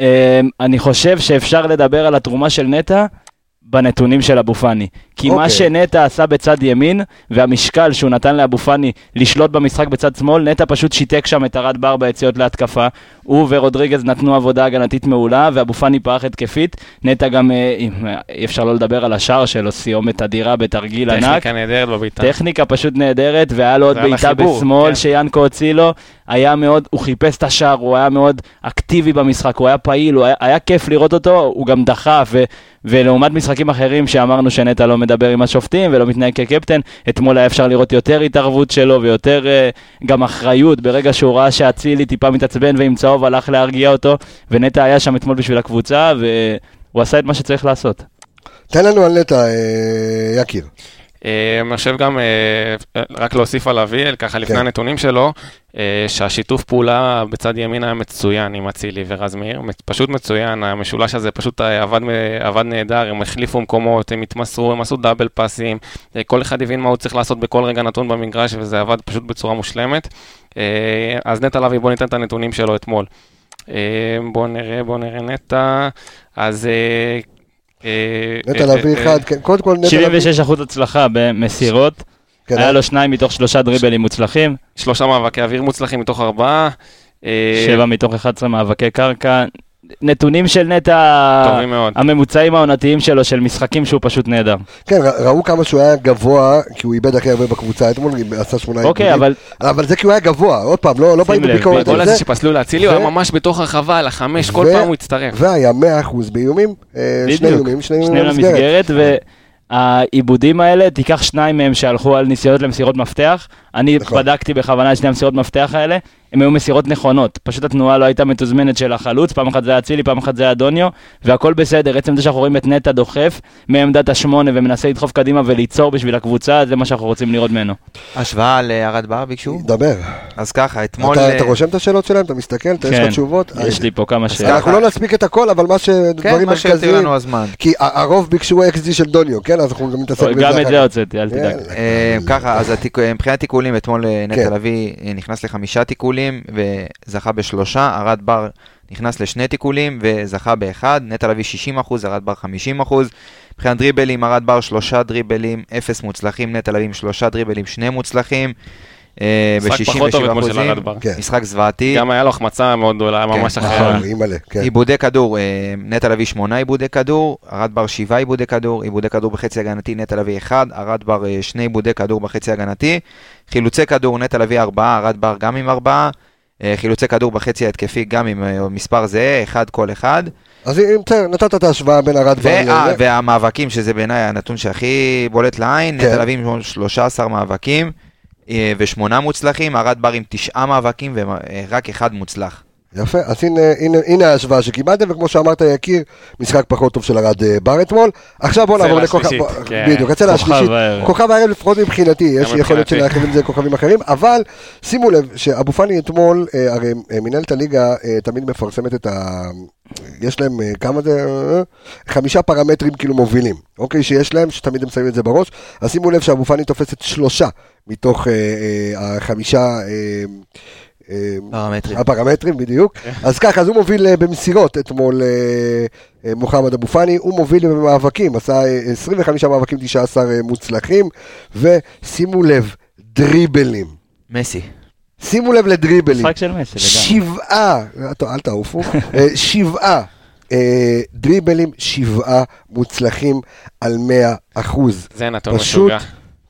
אה, אני חושב שאפשר לדבר על התרומה של נטע בנתונים של אבו פאני. כי אוקיי. מה שנטע עשה בצד ימין, והמשקל שהוא נתן לאבו פאני לשלוט במשחק בצד שמאל, נטע פשוט שיתק שם את ארד בר ביציאות להתקפה. הוא ורודריגז נתנו עבודה הגנתית מעולה, ואבו פאני פרח התקפית. נטע גם, אה, אה, אי אפשר לא לדבר על השער שלו, סיומת אדירה בתרגיל ענק. טכניקה נהדרת בביתה. טכניקה פשוט נהדרת, והיה לו עוד בעיטה בשמאל כן. שיאנקו הוציא לו, היה מאוד, הוא חיפש את השער, הוא היה מאוד אקטיבי במשחק, הוא היה פעיל, הוא היה, היה כיף לראות אותו, הוא גם דחף, ו, ולעומת משחקים אחרים שאמרנו שנטע לא מדבר עם השופטים ולא מתנהג כקפטן, אתמול היה אפשר לראות יותר התערבות שלו ויותר uh, גם אחריות, ברגע שהוא ראה שאצילי טיפה מתעצבן ועם צהוב הלך להרגיע אותו, ונטע היה שם אתמול בשביל הקבוצה, והוא עשה את מה שצריך לעשות. תן לנו על נטע, אה, יקיר. אה, אני חושב גם, אה, רק להוסיף על אביאל, ככה לפני כן. הנתונים שלו, אה, שהשיתוף פעולה בצד ימין היה מצוין עם אצילי ורז מאיר, פשוט מצוין, המשולש הזה פשוט עבד, נהדר, הם החליפו מקומות, הם התמסרו, הם עשו דאבל פאסים, כל אחד הבין מה הוא צריך לעשות בכל רגע נתון במגרש, וזה עבד פשוט בצורה מושלמת. אז נטע לביא, בוא ניתן את הנתונים שלו אתמול. בוא נראה, בוא נראה נטע, אז... אה, נטע אה, לביא אה, אחד, כן, קודם כל נטע לביא. 76% הצלחה במסירות, כן, היה לו שניים מתוך שלושה דריבלים מוצלחים. שלושה מאבקי אוויר מוצלחים מתוך ארבעה. שבע מתוך 11 מאבקי קרקע. נתונים של נטע. הממוצעים העונתיים שלו, של משחקים שהוא פשוט נהדר. כן, ראו כמה שהוא היה גבוה, כי הוא איבד הכי הרבה בקבוצה אתמול, עשה שמונה אוקיי, עיבודים. אבל אבל זה כי הוא היה גבוה, עוד פעם, לא לא באים בביקורת הגול על הזה זה. שפסלו לאצילי, הוא היה ממש בתוך הרחבה, על החמש, כל פעם הוא הצטרף. והיה 100% באיומים, אה, שני איומים, שני איומים למסגרת. למסגרת, והעיבודים האלה, תיקח שניים מהם שהלכו על ניסיונות למסירות מפתח. אני נכון. בדקתי בכוונה את שני המסירות מפתח האלה, הם היו מסירות נכונות. פשוט התנועה לא הייתה מתוזמנת של החלוץ, פעם אחת זה היה אצילי, פעם אחת זה היה דוניו, והכל בסדר. עצם זה שאנחנו רואים את נטע דוחף מעמדת השמונה ומנסה לדחוף קדימה וליצור בשביל הקבוצה, זה מה שאנחנו רוצים לראות ממנו. השוואה לארד בר ביקשו? דבר. אז ככה, אתמול... אתה אה, אתה רושם את השאלות שלהם? אתה מסתכל? אתה יש לך כן, תשובות? יש לי פה כמה שאלות. אנחנו לא נספיק את הכל, אבל מה כן, שדברים שיותיר מרכזיים. כי הרוב ביקשו XG של דוניו, כן? אז אנחנו גם נתעסק בזה גם את. זה הוצאתי, אל תדאג. יאללה. אה, ככה, אז התיק- מבחינת תיקולים, אתמול אה, כן. נטע לביא אה, נכנס לחמישה תיקולים וזכה בשלושה, ארד בר נכנס לשני תיקולים וזכה באחד, נטע לביא 60 אחוז, ארד בר 50 אחוז. מבחינת דריבלים, ארד בר שלושה דריבלים, אפס מוצלחים, נטע לביא שלושה דריבלים, שני מוצלחים. אה, משחק פחות טוב ב-67 אתמול של אחוזים. כן. משחק זוועתי. גם היה לו החמצה מאוד גדולה, כן, ממש נכון. אחר. נכון, כן. עיבודי כדור, אה, נטע לביא שמונה עיבודי כדור, ארד בר שבעה עיבודי כדור, עיבודי כדור בחצי הגנתי, נטע לביא אחד, ארד בר אה, שני עיבודי כדור בחצי הגנתי, חילוצי כדור, נטע לביא ארבעה, ארד בר גם עם ארבעה, חילוצי כדור בחצי ההתקפי גם עם מספר זהה, אחד כל אחד, אז אם בסדר, נתת את ההשוואה בין ארד בר. והמאבקים, שזה בעיניי הנתון שהכי בולט לעין. נטע לביא עם 13 מאבקים ושמונה מוצלחים, ארד בר עם תשעה מאבקים ורק אחד מוצלח. יפה, אז הנה, הנה, הנה ההשוואה שקיבלתם, וכמו שאמרת, יקיר, משחק פחות טוב של ארד אה, בר אתמול. עכשיו בוא נעבור לכוכב, כן. בדיוק, הצלע כוכב השלישית. כוכב הערב לפחות מבחינתי, יש גם יכול להיות מבחינתי. שלאחרים זה כוכבים אחרים, אבל שימו לב שאבו פאני אתמול, אה, הרי אה, מנהלת הליגה אה, תמיד מפרסמת את ה... יש להם אה, כמה זה? אה, חמישה פרמטרים כאילו מובילים, אוקיי? שיש להם, שתמיד הם שמים את זה בראש. אז שימו לב שאבו פאני תופסת שלושה מתוך אה, אה, החמישה... אה, אה, פרמטרים. הפרמטרים, בדיוק. אז ככה, אז הוא מוביל אה, במסירות אתמול אה, אה, מוחמד אבו פאני, הוא מוביל במאבקים, עשה אה, 25 מאבקים, 19 אה, מוצלחים, ושימו לב, דריבלים. מסי. שימו לב לדריבלים. משחק של מסי, לגמרי. שבעה, אל תעופו, שבעה דריבלים, שבעה מוצלחים על 100 אחוז. זה נתון פשוט משוגע.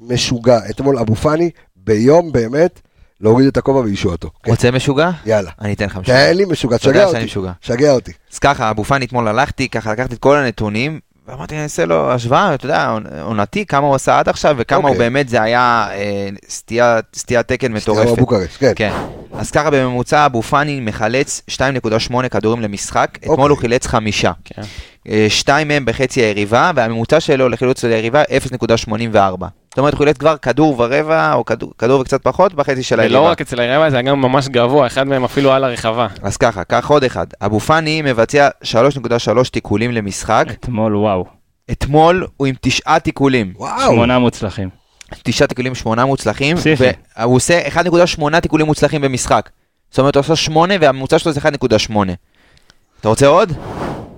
משוגע. אתמול אבו פאני, ביום באמת, להוריד את הכובע ואישו אותו. כן, רוצה משוגע? יאללה. אני אתן לך משוגע. תן לי משוגע, תשגע אותי. משוגע. שגע אותי. אז ככה, אבו פאני אתמול הלכתי, ככה לקחתי את כל הנתונים, ואמרתי, אני אעשה לו השוואה, אתה יודע, עונתי, כמה הוא עשה עד עכשיו, וכמה הוא אוקיי. באמת, זה היה אה, סטייה- סטיית תקן סטייה מטורפת. בבוקרשט, כן. כן. אז ככה בממוצע אבו פאני מחלץ 2.8 כדורים למשחק, אתמול אוקיי. הוא חילץ חמישה. כן. אה, שתיים מהם בחצי היריבה, והממוצע שלו לחילוץ ליריבה 0.84. זאת אומרת, הוא חילץ כבר כדור ורבע, או כדור, כדור וקצת פחות, בחצי של היריבה. ולא רק אצל היריבה, זה היה גם ממש גבוה, אחד מהם אפילו על הרחבה. אז ככה, קח עוד אחד. אבו פאני מבצע 3.3 תיקולים למשחק. אתמול, וואו. אתמול הוא עם תשעה תיקולים. וואו. שמונה מוצלחים. תשעה תיקולים, שמונה מוצלחים, פסיכי. והוא עושה 1.8 תיקולים מוצלחים במשחק. זאת אומרת, הוא עושה 8 והממוצע שלו זה 1.8. אתה רוצה עוד?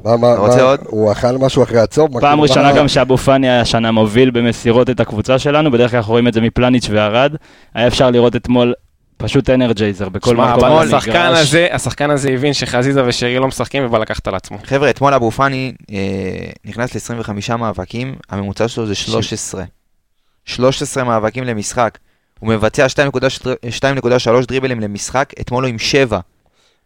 מה, מה, אתה רוצה מה, עוד? הוא אכל משהו אחרי הצום? פעם כאילו, ראשונה מה- גם שאבו פאני היה השנה מוביל במסירות את הקבוצה שלנו, בדרך כלל אנחנו רואים את זה מפלניץ' וערד. היה אפשר לראות אתמול פשוט אנרג'ייזר בכל שמע, מקום. אבל. השחקן הזה, השחקן הזה הבין שחזיזה ושרי לא משחקים ובא לקחת על עצמו. חבר'ה, אתמול אבו פאני אה, נכנס ל-25 מאבקים, הממוצע שלו זה 13. 13 מאבקים למשחק. הוא מבצע 2.3 דריבלים למשחק, אתמול הוא עם 7.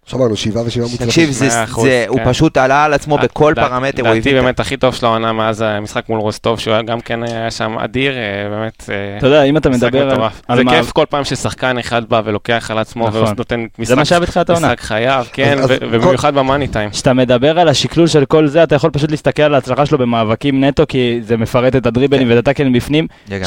שמענו, שבעה ושבעה מוצלחים. תקשיב, זה, זה, הוא כן. פשוט עלה על עצמו בכל פרמטר, הוא לדעתי הביא את באמת הכי טוב של העונה מאז המשחק מול רוסטוב, שהוא גם כן היה שם אדיר, אה, באמת אה, אתה יודע, אם אתה מדבר על... זה מה- כיף כל פעם ששחקן אחד בא ולוקח על עצמו נכון. ונותן העונה. משחק חייו, כן, ובמיוחד במאני טיים. כשאתה מדבר על השקלול של כל זה, אתה יכול פשוט להסתכל על ההצלחה שלו במאבקים נטו, כי זה מפרט את הדריבלים ואת הטאקלים בפנים. לגמרי.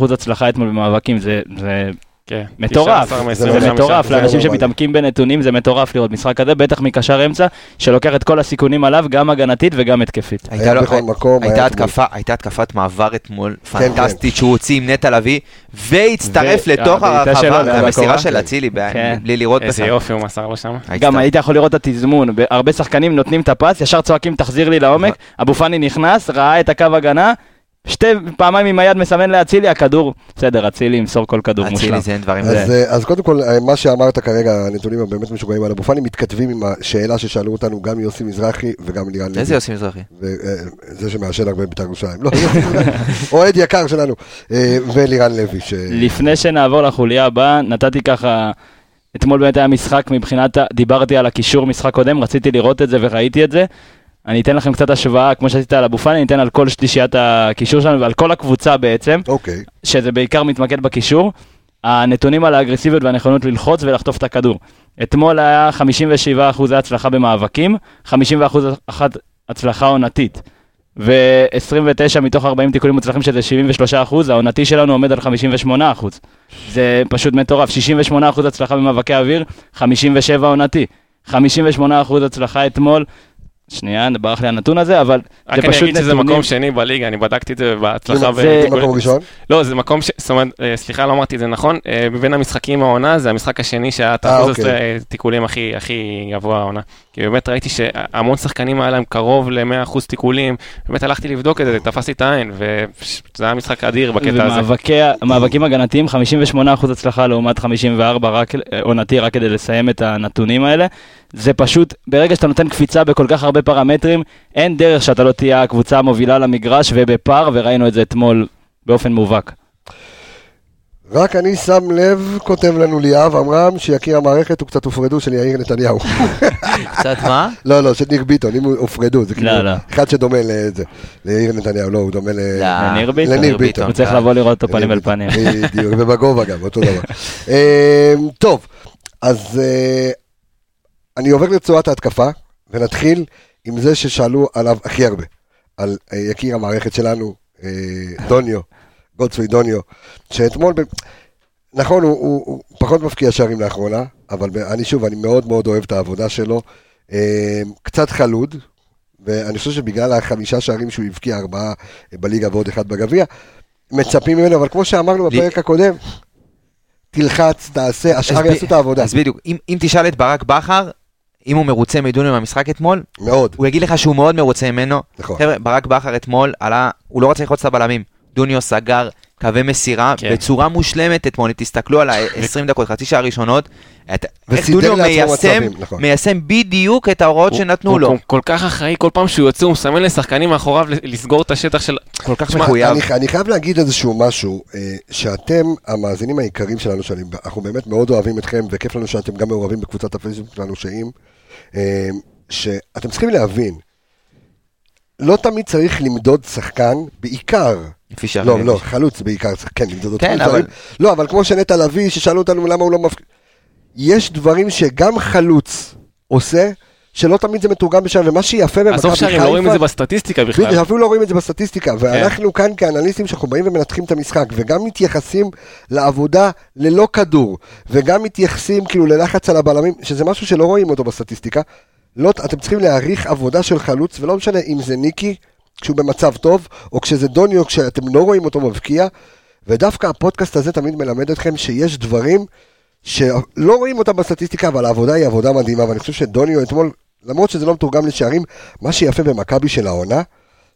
76% הצלחה אתמול במאבקים, זה, זה כן, מטורף, 19 זה מ- 25. מטורף, לאנשים לא. שמתעמקים בנתונים זה מטורף לראות משחק כזה, בטח מקשר אמצע, שלוקח את כל הסיכונים עליו, גם הגנתית וגם התקפית. הייתה התקפת מעבר אתמול, כן. פנטסטית, שהוא הוציא עם נטע לביא, והצטרף לתוך שלו הרחבה, הקורה. של אצילי, כן. בלי לראות איזה. יופי הוא מסר לו שם. גם היית יכול לראות את התזמון, הרבה שחקנים נותנים את הפס, ישר צועקים תחזיר לי לעומק, נכון. אבו פאני נכנס, ראה את הקו הגנה, שתי פעמיים עם היד מסמן לאצילי, הכדור, בסדר, אצילי ימסור כל כדור מושלם. אצילי זה אין דברים. אז, אה, אז קודם כל, אה, מה שאמרת כרגע, הנתונים הבאמת משוגעים על אבו פאני, מתכתבים עם השאלה ששאלו אותנו גם יוסי מזרחי וגם לירן לוי. איזה יוסי מזרחי? וזה שמעשן הרבה בבית"ר ירושלים. לא, אוהד יקר שלנו. אה, ולירן לוי. ש- לפני שנעבור לחוליה הבאה, נתתי ככה, אתמול באמת היה משחק מבחינת, דיברתי על הקישור משחק קודם, רציתי לראות את זה וראיתי את זה. אני אתן לכם קצת השוואה, כמו שעשית על אבו פאני, אני אתן על כל שלישיית הקישור שלנו ועל כל הקבוצה בעצם, אוקיי. שזה בעיקר מתמקד בקישור. הנתונים על האגרסיביות והנכונות ללחוץ ולחטוף את הכדור. אתמול היה 57% הצלחה במאבקים, 51% הצלחה עונתית. ו-29 מתוך 40 תיקולים מוצלחים, שזה 73 אחוז, העונתי שלנו עומד על 58 אחוז. זה פשוט מטורף, 68 אחוז הצלחה במאבקי אוויר, 57 עונתי. 58 אחוז הצלחה אתמול. שנייה, ברח לי הנתון הזה, אבל רק זה אני פשוט אגיד שזה נתונים. מקום שני בליגה, אני בדקתי את זה בהצלחה. זה- בתיקולים. מקום ראשון? לא, זה מקום ש... זאת אומרת, אה, סליחה, לא אמרתי את זה נכון, אה, מבין המשחקים העונה, זה המשחק השני שהיה את אה, האחוז אוקיי. הזה, אה, תיקולים הכי הכי גבוה העונה. כי באמת ראיתי שהמון שחקנים היה להם קרוב ל-100% תיקולים, באמת הלכתי לבדוק את זה, תפסתי את העין, וזה היה משחק אדיר בקטע הזה. מאבקים הגנתיים, 58% הצלחה לעומת 54 רק, עונתי, רק כדי לסיים את הנתונים האלה. זה פשוט, ברגע שאתה נותן קפיצה בכל כך הרבה פרמטרים, אין דרך שאתה לא תהיה הקבוצה המובילה למגרש ובפער, וראינו את זה אתמול באופן מובהק. רק אני שם לב, כותב לנו ליאב עמרם, שיקיר המערכת הוא קצת הופרדו של יאיר נתניהו. קצת מה? לא, לא, של ניר ביטון, אם הוא הופרדו, זה כאילו לא, לא. אחד שדומה לזה, ליאיר נתניהו, לא, הוא דומה ל... לניר ביטון? לניר ביטון. הוא צריך. לבוא לראות אותו פנים אל. פנים. בדיוק, ובגובה גם, אותו דבר. אמ, טוב, אז אה, אני עובר לצורת ההתקפה, ונתחיל עם זה ששאלו עליו הכי הרבה, על אה, יקיר המערכת שלנו, אה, דוניו, גולדסווי דוניו, שאתמול, ב- נכון, הוא, הוא, הוא פחות מבקיע שערים לאחרונה, אבל אני שוב, אני מאוד מאוד אוהב את העבודה שלו, אה, קצת חלוד, ואני חושב שבגלל החמישה שערים שהוא הבקיע, ארבעה בליגה ועוד אחד בגביע, מצפים ממנו, אבל כמו שאמרנו בפרק הקודם, תלחץ, תעשה, השאר יעשו את העבודה. אז בדיוק, אם אם תשאל את ברק בכר, אם הוא מרוצה מדוניו מהמשחק אתמול, מאוד, הוא יגיד לך שהוא מאוד מרוצה ממנו. נכון. חבר'ה, ברק בכר אתמול עלה, הוא לא רצה ללחוץ את הבלמים. דוניו סגר קווי מסירה כן. בצורה מושלמת אתמול, תסתכלו על ה-20 דקות, חצי שעה הראשונות. את- איך דוניו לעצמו מיישם, נכון. מיישם בדיוק את ההוראות הוא- שנתנו הוא לו. כל- כל כך אחראי, כל פעם שהוא יוצא הוא מסמן לשחקנים מאחוריו לסגור את השטח של... כל כך תשמע, מחויב. אני, אני חייב להגיד איזשהו משהו, אה, שאתם, המאזינים היקרים שלנו, שאנחנו באמת מאוד אוהבים אתכם, וכיף לנו שאתם גם מעורבים בקבוצת הפייסבוק שלנו, שאם, אה, שאתם צריכים להבין, לא תמיד צריך למדוד שחקן, בעיקר, לפי שער לא. לא, חלוץ בעיקר, כן, למדוד אותו. כן. אבל- לא, אבל כמו שנטע לביא, ששאלו אותנו למה הוא לא מפקיע, יש דברים שגם חלוץ עושה, שלא תמיד זה מתורגם בשם, ומה שיפה במכבי חיפה... עזוב שערים, לא רואים את זה בסטטיסטיקה בכלל. בדיוק, אפילו לא רואים את זה בסטטיסטיקה, ואנחנו כאן כאנליסטים שאנחנו באים ומנתחים את המשחק, וגם מתייחסים לעבודה ללא כדור, וגם מתייחסים כאילו ללחץ על הבלמים, שזה משהו שלא רואים אותו בסטטיסטיקה. לא, אתם צריכים להעריך עבודה של חלוץ, ולא משנה אם זה ניקי, כשהוא במצב טוב, או כשזה דוניו, כשאתם לא רואים אותו מבקיע, ודווקא הפודקאסט הזה תמיד מלמד אתכם שיש דברים שלא רואים אותם בסטטיסטיקה, אבל העבודה היא עבודה מדהימה, ואני חושב שדוניו אתמול, למרות שזה לא מתורגם לשערים, מה שיפה במכבי של העונה,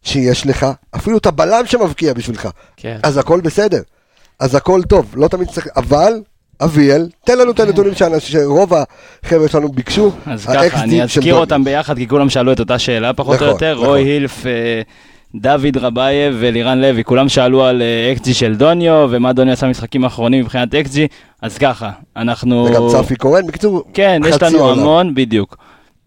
שיש לך אפילו את הבלם שמבקיע בשבילך. כן. אז הכל בסדר, אז הכל טוב, לא תמיד צריך, אבל, אביאל, תן לנו את הנתונים שאנש- שרוב החבר'ה שלנו ביקשו. אז ככה, אני אזכיר. אותם ביחד, כי כולם שאלו את אותה שאלה פחות או נכון, יותר. נכון. רוי הילף, אה, דוד רבייב ולירן לוי, כולם שאלו על אה, xG של דוניו, ומה דוניו עשה במשחקים האחרונים מבחינת xG. אז ככה, אנחנו... וגם צפי קורן, בקיצור, כן, יש חצי לנו עולם. המון, בדיוק.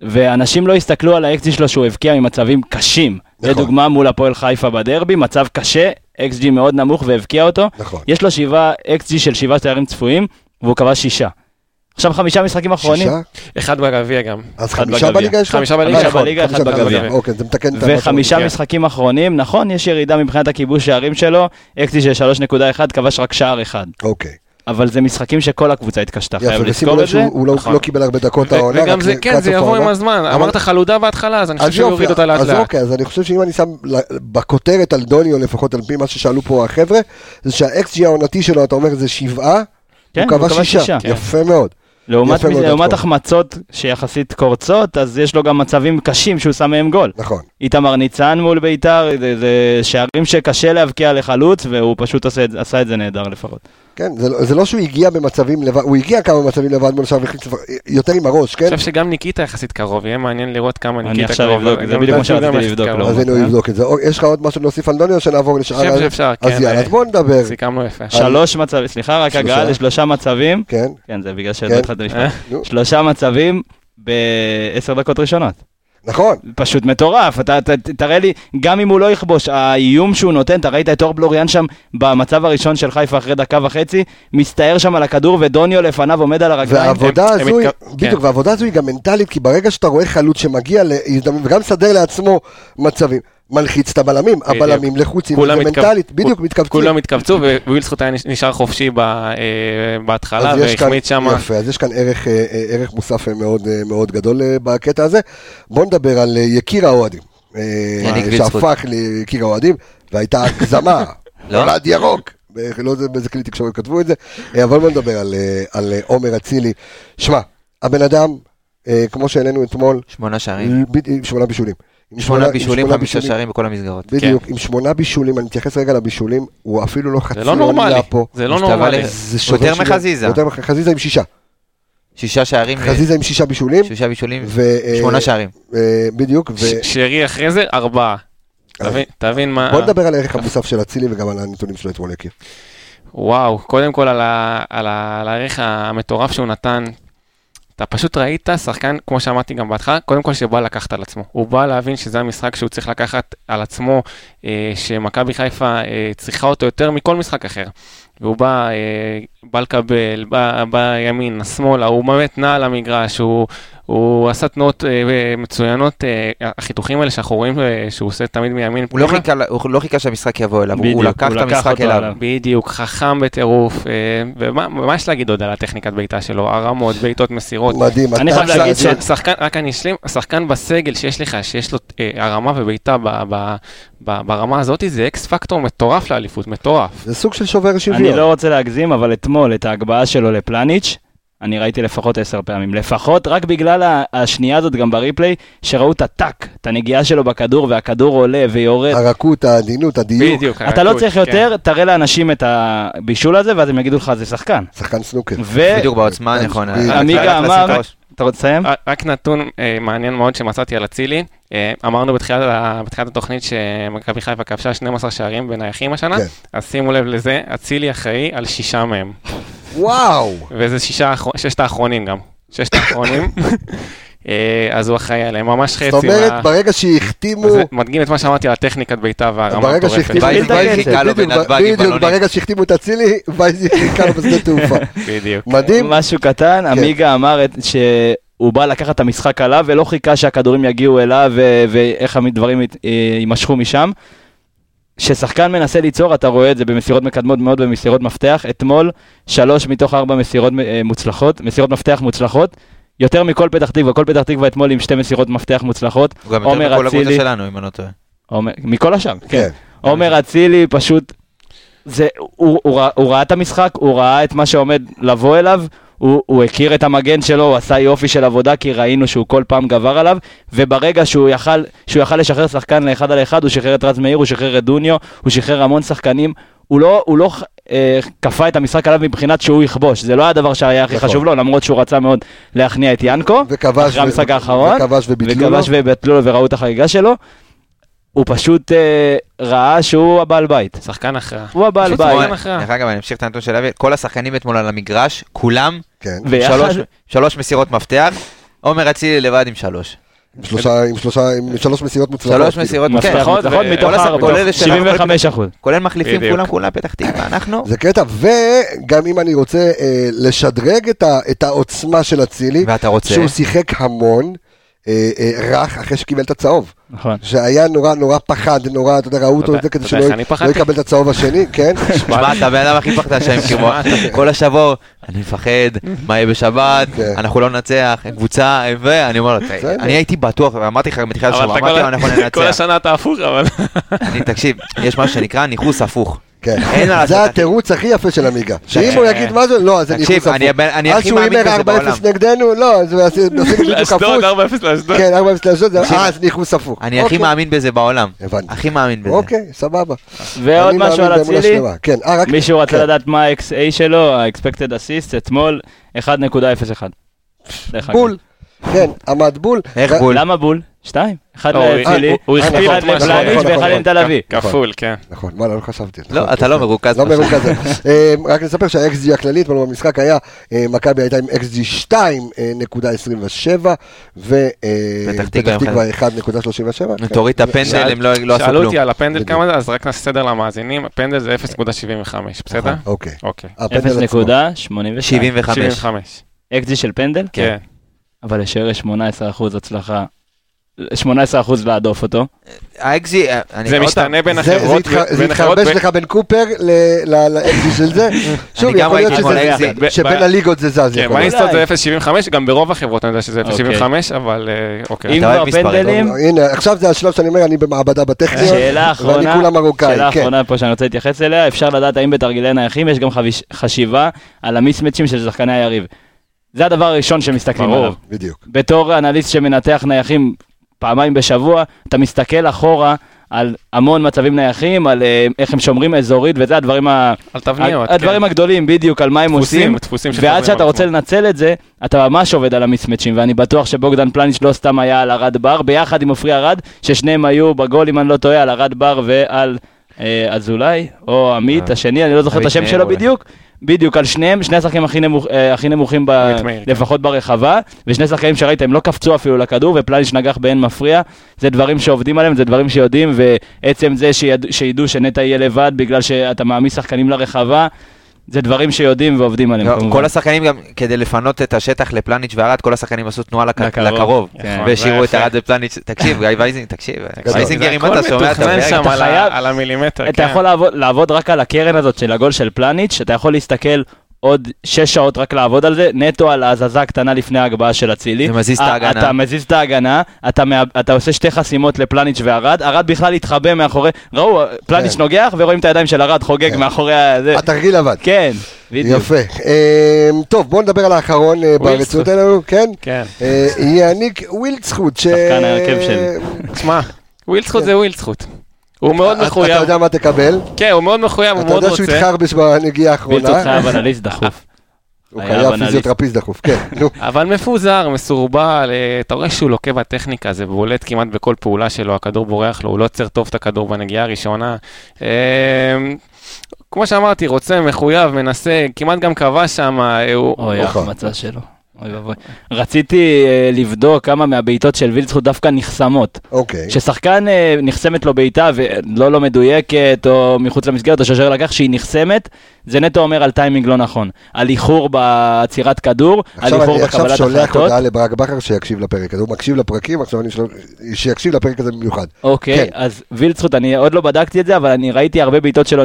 ואנשים לא הסתכלו על ה xG שלו שהוא הבקיע ממצבים קשים. נכון. לדוגמה, מול הפועל חיפה בדרבי, מצב קשה, xG מאוד נמוך והבקיע אותו. נכון. יש לו שבעה xG של שבעה שערים צפויים, והוא כבש שישה. עכשיו חמישה משחקים אחרונים, שישה? אחד בגביע גם. אז חמישה בגביע. בליגה יש לך? חמישה בליגה, אה, אחד נכון, בליגה, חמישה אחד בגביע. אוקיי, זה מתקן את מה וחמישה אומר. משחקים אחרונים, נכון, יש ירידה מבחינת הכיבוש שערים שלו, אקסג'י של 3.1, כבש רק שער אחד. אוקיי. אבל זה משחקים שכל הקבוצה התקשתה, חייב לזכור את זה. שהוא לא- נכון. לא קיבל הרבה דקות העונה. וגם רק זה, כן, זה יבוא עם. הזמן. אבל- אמרת חלודה בהתחלה, אז אני חושב אז שהוא יוריד אותה לאט אז לאט. אוקיי, אז אני חושב שאם אני שם בכותרת על דוניו, לפחות על פי מה ששאלו פה החבר'ה, זה שהאקס-ג'י העונתי שלו, אתה אומר, זה שבעה, כן, הוא כבש שישה. כן. יפה מאוד. לעומת, יפה מאוד עד לעומת. החמצות שיחסית קורצות, אז יש לו גם מצבים קשים שהוא שם מהם גול. נכון. איתמר ניצן מול ביתר, זה, זה שערים שקשה להבקיע לחלוץ, והוא פשוט עשה את זה נהדר לפחות. כן, זה לא- זה לא שהוא הגיע במצבים לבד, הוא הגיע כמה מצבים לבד מול שער והחליט יותר עם הראש, כן? אני חושב שגם ניקיטה יחסית קרוב, יהיה מעניין לראות כמה אני ניקיטה עכשיו קרוב. אבדוק, זה בדיוק מה שרציתי לבדוק, קרוב. לא. אז הנה הוא יבדוק את זה. או, יש לך עוד משהו להוסיף על דוניו, או שנעבור לשאר? אני חושב שאפשר, אז כן, יאללה, אה, אז בוא נדבר. סיכמנו יפה. שלוש מצבים, סליחה, רק שלושה. הגעה לשלושה מצבים, כן, כן, זה בגלל. שלא התחלתי אה? לשמוע. שלושה מצבים בעשר דקות ראשונות. נכון. פשוט מטורף, אתה, אתה, תראה לי, גם אם הוא לא יכבוש, האיום שהוא נותן, אתה ראית את אור בלוריאן שם במצב הראשון של חיפה אחרי דקה וחצי, מסתער שם על הכדור ודוניו לפניו עומד על הרגליים. והעבודה הם- הם הזו, היא- מתכו- בדיוק, כן. והעבודה הזו היא גם מנטלית, כי ברגע שאתה רואה חלוץ שמגיע להזדמנות, וגם מסדר לעצמו מצבים, מלחיץ את הבלמים, בדיוק. הבלמים לחוצים, זה מנטלית, בדיוק, מתכווצים. כולם התכווצו ווילסקוט היה נש- נשאר חופשי ב- אה, בהתחלה אז יש כאן- והחמיץ שם. יפה, אז יש כאן ערך, אה, אה, ערך מוסף מאוד, מאוד גדול בקטע הזה. בואו נדבר על יקיר האוהדים. שהפך ליקיר האוהדים, והייתה הגזמה, לא? נולד ירוק. לא יודע באיזה כלי תקשורת כתבו את זה, אבל בוא נדבר על, על עומר אצילי. שמע, הבן אדם, כמו שהעלינו אתמול, שמונה שערים. שמונה בישולים. עם שמונה בישולים, חמישה שערים בכל המסגרות. בדיוק, עם שמונה בישולים, אני מתייחס רגע לבישולים, הוא אפילו לא חצי זה לא נורמלי, עונה פה. זה לא נורמלי. זה יותר. מחזיזה. יותר מח- חזיזה עם שישה. שישה שערים, חזיזה עם שישה בישולים. שישה בישולים, ו- אה, שמונה שערים. אה, בדיוק, ו... ש- שרי אחרי זה ארבעה. תבין- תבין מה... בוא נדבר על הערך המוסף של אצילי וגם על הנתונים שלו אתמול יקיר. וואו, קודם כל על, ה, על, ה, על הערך המטורף שהוא נתן. אתה פשוט ראית שחקן, כמו שאמרתי גם בהתחלה, קודם כל שבא לקחת על עצמו. הוא בא להבין שזה המשחק שהוא צריך לקחת על עצמו, אה, שמכבי חיפה אה, צריכה אותו יותר מכל משחק אחר. והוא בא, אה, בא לקבל, בא, בא ימינה, שמאלה, הוא באמת נע על המגרש, הוא, הוא עשה תנועות אה, מצוינות, אה, החיתוכים האלה שאנחנו רואים שהוא עושה תמיד מימין. הוא לא. חיכה- הוא לא חיכה שהמשחק יבוא אליו, הוא בדיוק, לקח הוא את המשחק אליו. עליו. בדיוק, חכם בטירוף, ומה מה יש להגיד עוד על הטכניקת בעיטה שלו? הרמות, בעיטות מסירות. מדהים. אני חייב להגיד זה- ש- שחקן, רק אני אשלים, שחקן בסגל שיש לך, שיש לו אה, הרמה ובעיטה ב- ב- ב- ברמה הזאת, זה X factor מטורף לאליפות, מטורף. זה סוג של שובר אני. לא רוצה להגזים, אבל אתמול, את ההגבהה שלו לפלניץ', אני ראיתי לפחות עשר פעמים. לפחות רק בגלל השנייה הזאת, גם ב replay, שראו את הטאק, את הנגיעה שלו בכדור, והכדור עולה ויורד. הרכות, העדינות, הדיוק. בדיוק. אתה לא הרכות, צריך כן. יותר, תראה לאנשים את הבישול הזה, ואז הם יגידו לך, זה שחקן. שחקן סנוקר. בדיוק בעוצמה הנכונה. ועמיגה רק לשים אמר. אתה רוצה לסיים? רק- נתון אה, מעניין מאוד שמצאתי על אצילי, אה, אמרנו בתחילת בתחילת התוכנית שמכבי חיפה כבשה 12 שערים בנייחים השנה, כן. אז שימו לב לזה, אצילי אחראי על שישה מהם, וואו! וזה שישה, ששת האחרונים גם, ששת האחרונים, אז הוא אחראי עליהם, ממש חצי. זאת אומרת, מה- ברגע שהחתימו... זה מדגים את מה שאמרתי על הטכניקת בעיטה והרמה ברגע המטורפת. שהחתימו... וייזי וייזי- חיכה לו בדיוק, בנתב"ג עם בדיוק, בלונים. ברגע שהחתימו את אצילי, וייזי חיכה לו בשדה תעופה. בדיוק. מדהים. משהו קטן, עמיגה אמר את- שהוא בא לקחת את המשחק עליו ולא חיכה שהכדורים יגיעו אליו ואיך הדברים אה, יימשכו משם. כששחקן מנסה ליצור, אתה רואה את זה במסירות מקדמות מאוד במסירות מפתח. אתמול, שלוש מתוך ארבע מסירות אה, מוצלחות, מסירות מפתח מוצלחות. יותר מכל פתח תקווה, כל פתח תקווה אתמול עם שתי מסירות מפתח מוצלחות. הוא גם יותר מכל הקבוצה. שלנו, אם אני לא טועה. מכל השאר, כן. כן. עומר אצילי פשוט זה, הוא, הוא, ראה- הוא ראה את המשחק, הוא ראה את מה שעומד לבוא אליו, הוא, הוא הכיר את המגן שלו, הוא עשה יופי של עבודה, כי ראינו שהוא כל פעם גבר עליו, וברגע שהוא יכל, שהוא יכל לשחרר שחקן לאחד על אחד, הוא שחרר את רז מאיר, הוא שחרר את דוניו, הוא שחרר המון שחקנים, הוא לא, הוא לא אה, כפה את המשחק עליו מבחינת שהוא יכבוש, זה לא הדבר שהיה הכי נכון. חשוב לו, למרות שהוא רצה מאוד להכניע את ינקו, אחרי ו- המשחק האחרון. וכבש וביטלו לו וראו את החגיגה שלו, הוא פשוט אה, ראה שהוא הבעל בית. שחקן הכרעה. הוא הבעל בית. דרך אגב, אני אמשיך את הנתון של אבי, כל השחקנים אתמול על המגרש, כולם, כן. ויחד- שלוש- שלוש מסירות מפתח, עומר אצילי לבד עם שלוש. עם שלושה, עם שלושה, עם שלוש מסירות מוצלחות. שלוש כאילו. מסירות ו- נכון, מתוך ארבע, כולל אלה של 75 אחוז. כולל מחליפים. כולם כולם פתח תקווה, אנחנו... זה קטע, וגם אם אני רוצה אה, לשדרג את, ה, את העוצמה של אצילי, ואתה רוצה? שהוא שיחק המון, רך אחרי שקיבל את הצהוב. נכון. שהיה נורא נורא פחד, נורא, אתה יודע, ראו אותו אתה- וזה כדי שלא לא? יקבל את הצהוב השני, כן? שמע, אתה הבן אדם הכי פחד שהם כמו, כל השבוע, אני מפחד, מה יהיה בשבת, כן. אנחנו לא ננצח, קבוצה, ואני אומר לו. אני הייתי בטוח, ואמרתי לך מתחילת אבל השבוע, אמרתי לו, כל- אנחנו כל ננצח. השנה אתה הפוך, אבל... אני, תקשיב, יש משהו שנקרא ניכוס הפוך. כן. מה זה. התירוץ הכי יפה של עמיגה. שאם תקשיב, הוא יגיד משהו, לא, אז זה תקשיב, ניחוס אני הפוך. הבן- אני אז הכי שהוא מאמין הימר בזה 4-0 בעולם. נגדנו, לא, אז הוא עושה עושה בדיוק לאשדוד הפוך. 4-0 לאשדוד. כן, 4-0 לאשדוד, זה- תקשיב, אה, אז ניחוס הפוך. אני הכי אוקיי. מאמין בזה בעולם. הבנתי. הכי מאמין בזה. אוקיי, סבבה. ועוד אני משהו מאמין על אצילי. כן, אה, רק... מישהו רצה כן. לדעת מה ה-XA שלו, ה-expected assist, אתמול 1.01. דרך אגב. בול. כן, עמד בול. איך בול? למה בול? שתיים. אחד לא, הוא- לאצילי, הוא- הוא אה, הכפיל נכון, מה נכון, לפלניץ' נכון, ואחד נכון. עם תל אביב. כפול, כן. נכון, וואלה, לא חשבתי. לא, אתה לא כן. מרוכז לא. מרוכז. אה, רק נספר שה-XG הכללי אתמול במשחק היה, אה, מכבי הייתה עם XG 2.27, ופתח פתח תקווה תקווה 1.37. כן. תוריד את הפנדל, שאל- הם לא לא עשו שאלו כלום. אותי על הפנדל. כמה זה, אז רק נעשה סדר למאזינים, הפנדל זה 0.75, בסדר? אוקיי. אוקיי. הפנדל עצמו. 0.82. 75. 75. אקזי של פנדל? כן. אבל לשער יש 18% הצלחה. 18% להדוף אותו. האקזי, אה, אני זה משתנה בין החברות, זה התחרבש לך בין קופר ל-XG של זה. שוב, יכול להיות. שבין הליגות זה זז. כן. מ InStat זה 0.75, גם ברוב החברות אני יודע שזה אוקיי. 0.75, אבל אה, אוקיי. אם כבר פנדלים, הנה, עכשיו זה השלב שאני אומר, אני במעבדה בטכניון, שאלה ואני כולה מרוקאי. שאלה כן. אחרונה פה שאני רוצה להתייחס אליה, אפשר לדעת האם בתרגילי נייחים יש גם חשיבה על המיסמצ'ים של שחקני היריב. זה הדבר הראשון שמסתכלים ברור. עליו. בדיוק. בתור אנליסט שמנתח נייחים פעמיים בשבוע, אתה מסתכל אחורה על המון מצבים נייחים, על אה, איך הם שומרים אזורית, וזה הדברים, ה... על תבניות, הדברים כן. הגדולים בדיוק, על מה הם דפוסים, עושים. דפוסים ועד שחוזרים שאתה רוצה. לנצל את זה, אתה ממש עובד על המיסמצ'ים, ואני בטוח שבוגדן פלניץ' לא סתם היה על ארד בר, ביחד עם עופרי ארד, ששניהם היו בגול, אם אני לא טועה, על ארד בר ועל אזולאי, או עמית, אה, השני, אני לא זוכר את השם שלו. בדיוק. בדיוק, על שניהם, שני השחקנים הכי, נמוך, אה, הכי נמוכים, ב, כן. לפחות ברחבה, ושני שחקנים שראית, הם לא קפצו אפילו לכדור, ופלניץ' נגח באין מפריע. זה דברים שעובדים עליהם, זה דברים שיודעים, ועצם זה שיד, שידעו שנטע יהיה לבד בגלל שאתה מעמיס שחקנים לרחבה, זה דברים שיודעים ועובדים עליהם לא, כמובן. כל השחקנים גם, כדי לפנות את השטח לפלניץ' וארד, כל השחקנים עשו תנועה לק- לקרוב. לקרוב. כן. והשאירו את ארד ופלניץ', תקשיב, גיא וייזינג, תקשיב. וייזינגר, אם אתה שומע את הפרק, שם אתה חייב- על המילימטר, אתה כן. יכול לעבוד, לעבוד רק על הקרן הזאת של הגול של פלניץ', אתה יכול להסתכל עוד שש שעות רק לעבוד על זה, נטו על ההזזה הקטנה לפני ההגבהה של אצילי. זה מזיז את אה, ההגנה. אתה מזיז את ההגנה, אתה, מאב- אתה עושה שתי חסימות לפלניץ' וארד, ארד בכלל התחבא מאחורי, ראו, פלניץ' כן. נוגח ורואים את הידיים של ארד חוגג כן. מאחורי ה... זה. התרגיל עבד. כן, בדיוק. יפה. אמ, טוב, בואו נדבר על האחרון אה, ברצועות האלו, כן? כן. אה, יעניק ווילדסחוט, ש... שחקן ההרכב שלי. תשמע, ווילדסחוט זה ווילדסחוט. הוא מאוד אתה- אתה מחויב. יודע מה תקבל? כן, הוא מאוד מחויב, הוא אתה מאוד יודע שהוא רוצה. התחרבש בנגיעה האחרונה. חייב אנליסט דחוף. הוא חייב. פיזיותרפיסט דחוף, כן. נו. אבל מפוזר, מסורבל, אה, אתה רואה שהוא לוקה בטכניקה, זה בולט כמעט בכל פעולה שלו, הכדור בורח לו, הוא לא עוצר טוב את הכדור בנגיעה הראשונה. אה, כמו שאמרתי, רוצה, מחויב, מנסה, כמעט גם כבש שם, אה, הוא... אוי, נכון. ההחמצה שלו. אוי ואבוי. רציתי אה, לבדוק כמה מהבעיטות של וילצחוט דווקא נחסמות. אוקיי. כששחקן אה, נחסמת לו בעיטה ולא לא מדויקת או מחוץ למסגרת או ששוער לקח שהיא נחסמת, זה נטו אומר על טיימינג לא נכון. על איחור בעצירת כדור, על עכשיו איחור אני עכשיו בקבלת שולח החלטות. הודעה לברק בכר שיקשיב לפרק הזה, הוא מקשיב לפרקים, עכשיו אני שולח, שיקשיב לפרק הזה במיוחד. אוקיי, כן. אז וילצחוט, אני עוד לא בדקתי את זה, אבל אני ראיתי הרבה בעיטות שלו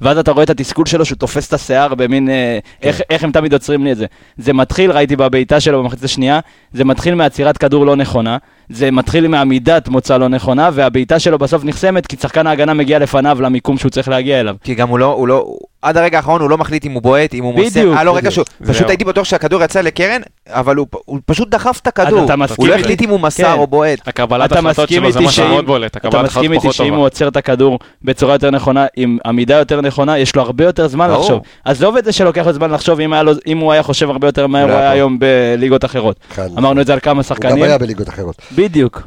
ואז אתה רואה את התסכול שלו שהוא תופס את השיער במין, אה, כן. איך, איך הם תמיד עוצרים לי את זה. זה מתחיל, ראיתי בבעיטה שלו במחצית השנייה, זה מתחיל מעצירת כדור לא נכונה, זה מתחיל מעמידת מוצא לא נכונה, והבעיטה שלו בסוף נחסמת כי שחקן ההגנה מגיע לפניו למיקום שהוא צריך להגיע אליו. כי גם הוא לא, הוא לא, עד הרגע האחרון הוא לא מחליט אם הוא בועט, אם הוא מוסר. בדיוק, היה לו רגע בדיוק. שהוא, פשוט. הייתי בטוח שהכדור יצא לקרן, אבל הוא, הוא פשוט דחף את הכדור. הוא לא? החליט אם הוא מסר כן. או בועט. הקבלת אתה החלטות מסכים שלו זה איתי מה שאם- שמאוד בולט, אתה מסכים איתי שאם. הוא עוצר את הכדור בצורה יותר נכונה, עם עמידה יותר נכונה, יש לו הרבה יותר זמן. לחשוב. עזוב את זה שלוקח לו זמן לחשוב, אם היה הוא היה חושב הרבה יותר מהר, לא הוא היה יכול. היום בליגות אחרות. חד אמרנו את זה על כמה הוא גם שחקנים. היה בליגות אחרות. בדיוק,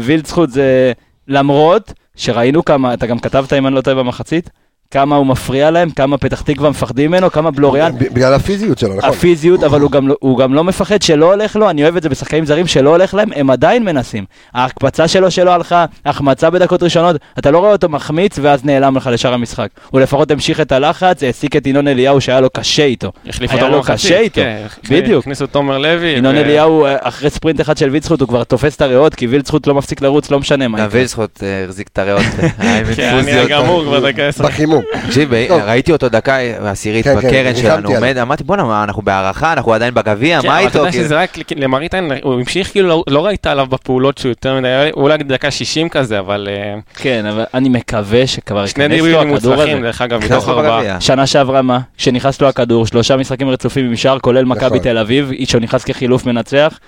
ווילצחוט זה למרות שראינו כמה, אתה גם כתבת אם אני לא טועה במחצית, כמה הוא מפריע להם, כמה פתח תקווה מפחדים ממנו, כמה בלוריאן, בגלל הפיזיות שלו, נכון. הפיזיות, אבל הוא גם, לא- הוא גם לא מפחד שלא הולך לו, אני אוהב את זה בשחקנים זרים שלא הולך להם, הם עדיין מנסים. ההקפצה שלו שלא הלכה, החמצה בדקות ראשונות, אתה לא רואה אותו מחמיץ ואז נעלם לך לשאר המשחק. הוא לפחות המשיך את הלחץ, העסיק את ינון אליהו שהיה לו קשה איתו. החליף היה אותו לו במחצית, קשה איתו. כן, בדיוק. הכניסו את תומר לוי. ינון ו- אליהו, אה, אחרי ספרינט אחד של וילצחוט, הוא כבר תופס את הריאות, כי וילצחוט לא מפסיק לרוץ, לא משנה מה. גם יקרה. וילסחוט החזיק את הריאות. היה עם כן, אני אינפוזיות. גמור כבר דקה עשר. בחימום. תקשיב, אה. ראיתי אותו דקה עשירית כן, כן, בקרן שלנו. עומד, אמרתי בואנה, אנחנו בהערכה, אנחנו עדיין בגביע, כן, מה אבל אתה איתו? יודע כאילו? שזה רק למראית עין, הוא המשיך כאילו, לא- לא ראית עליו בפעולות שהוא יותר מדי, אולי דקה 60 כזה, אבל אה, כן, אבל אני מקווה שכבר שני ייכנס לו הכדור הזה. מוצלחים, דרך אגב, מתוך ארבעה. שנה שעברה מה? כשנכנס לו הכדור, שלושה משחקים רצופים עם שער, כולל מכבי נכון. תל אביב, שהוא נכנס כחילוף מנצח.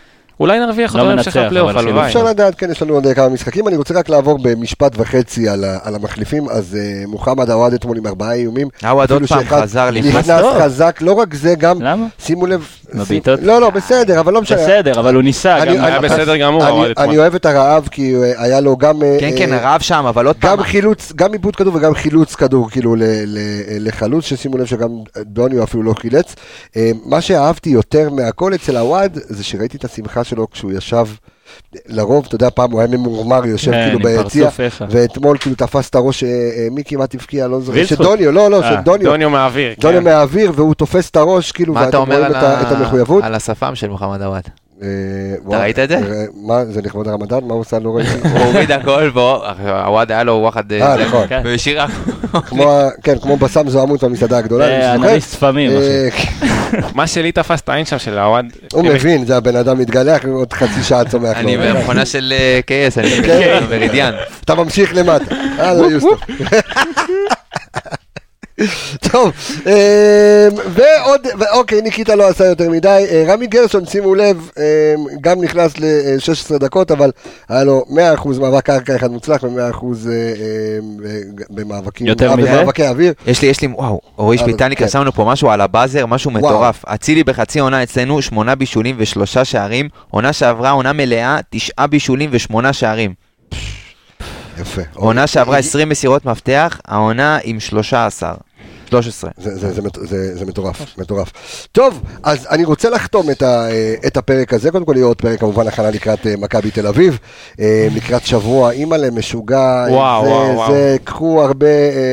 אולי נרוויח אותו בהמשך הפלייאוף. הלוואי. אפשר לדעת, כן, יש לנו עוד כמה משחקים. אני רוצה רק לעבור במשפט וחצי על המחליפים. אז אה, מוחמד עווד אתמול עם ארבעה איומים. עווד עוד פעם חזר לפני. נכנס. חזק, לא רק זה, גם, למה? שימו לב. בבעיטות? לא, לא, בסדר, אבל לא משנה. בסדר, אבל הוא ניסה. היה אני- בסדר גמור, אני- אוהב את הרעב, כי אה, היה לו גם... אה, כן, כן, אה, הרעב שם, אבל עוד פעם, גם חילוץ, גם עיבוד כדור וגם חילוץ כדור, כאילו ל- ל- לחלוץ, ששימו לב שגם דוניו אפילו לא חילץ. מה שאהבתי יותר מהכל אצל הוואד, זה שראיתי את השמחה שלו כשהוא ישב, לרוב, אתה יודע, פעם הוא היה ממורמר, יושב כן, כאילו ביציע. ואתמול כאילו תפס את הראש, אה, אה, מי כמעט הבקיע, לא זוכר. שדוניו, לא, לא, אה, שדוניו, דוניו מהאוויר, דוניו כן. מהאוויר, והוא תופס את הראש, כאילו, מה ואתם אתה אומר רואים את ה- את ה- המחויבות. על השפם של מוחמד עוואד? אה, וואו, ראית את זה? אה, מה, זה לכבוד הרמדאן? מה הוא עושה? לא ראיתי. הוא הוריד הכל, ועווד היה לו וואחד... אה, זה, נכון. כן. ה- כן, כמו בסם זוהמות במסעדה הגדולה, זה אני זוכר. אנליסט ספמים, אחי. אה, מה שלי תפס את העין שם של העווד, הוא מבין, זה הבן אדם מתגלח, עוד חצי שעה צומח לו. אני במכונה של אה, קייס, אני כן. מרידיאן. אתה ממשיך למטה. הלו יוסטוף. טוב, אה, ועוד, אוקיי, ניקיטה לא עשה יותר מדי. אה, רמי גרשון, שימו לב, אה, גם נכנס ל-16 דקות, אבל היה לו 100% מאבק קרקע אחד מוצלח ו-100% אה, אה, במאבקים, יותר אה, מזה? במאבקי אוויר. יש לי, יש לי, וואו, אורי שפיטלניק כן. שם לנו פה משהו על הבאזר, משהו. מטורף. אצילי בחצי עונה אצלנו, שמונה בישולים ושלושה שערים. עונה שעברה, עונה מלאה, תשעה בישולים ושמונה שערים. יפה. עונה שעברה 20 מסירות מפתח, העונה עם 13. 13. זה, זה, זה, זה, זה מטורף, מטורף. טוב, אז אני רוצה לחתום את, ה, אה, את הפרק הזה, קודם כל יהיה עוד פרק כמובן הכנה לקראת אה, מכבי תל אביב, אה, לקראת שבוע, אימא'לה משוגע, וואו, זה, וואו, וואו. זה, קחו הרבה,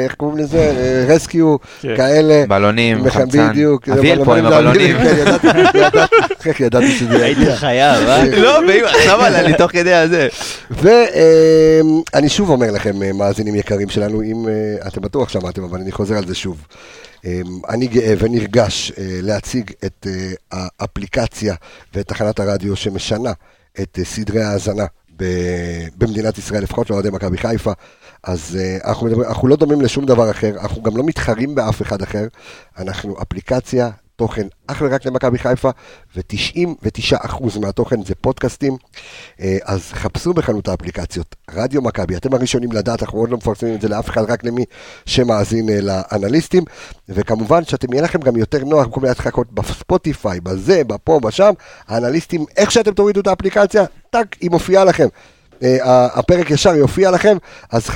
איך קוראים לזה, רסקיו, כן. כאלה. בלונים, חמצן. בדיוק. אביאל פה עם הבלונים. כן, ידעתי, איך ידעתי שזה היית יגיע. חייב, אה? לא, עכשיו עלה לי תוך כדי הזה. ואני שוב אומר לכם, מאזינים יקרים שלנו, אם אתם בטוח שמעתם, אבל אני חוזר על זה שוב. אה, אני גאה ונרגש אה, להציג את אה, האפליקציה ואת תחנת הרדיו שמשנה את אה, סדרי ההאזנה במדינת ישראל, לפחות לאוהדי מכבי חיפה. אז אנחנו, מדברים, אנחנו לא דומים לשום דבר אחר, אנחנו גם לא מתחרים באף אחד אחר. אנחנו אפליקציה, תוכן אך ורק למכבי חיפה, ו-99% מהתוכן זה פודקאסטים. אה, אז חפשו בחנות האפליקציות, רדיו מכבי, אתם הראשונים לדעת, אנחנו עוד לא מפרסמים את זה לאף אחד, רק למי שמאזין אה, לאנליסטים. וכמובן שאתם, יהיה לכם גם יותר נוח, במקום לחכות בספוטיפיי, בזה, בפה, בשם, האנליסטים, איך שאתם תורידו את האפליקציה, טאק, היא מופיעה לכם. אה, הפרק ישר יופיע לכם, אז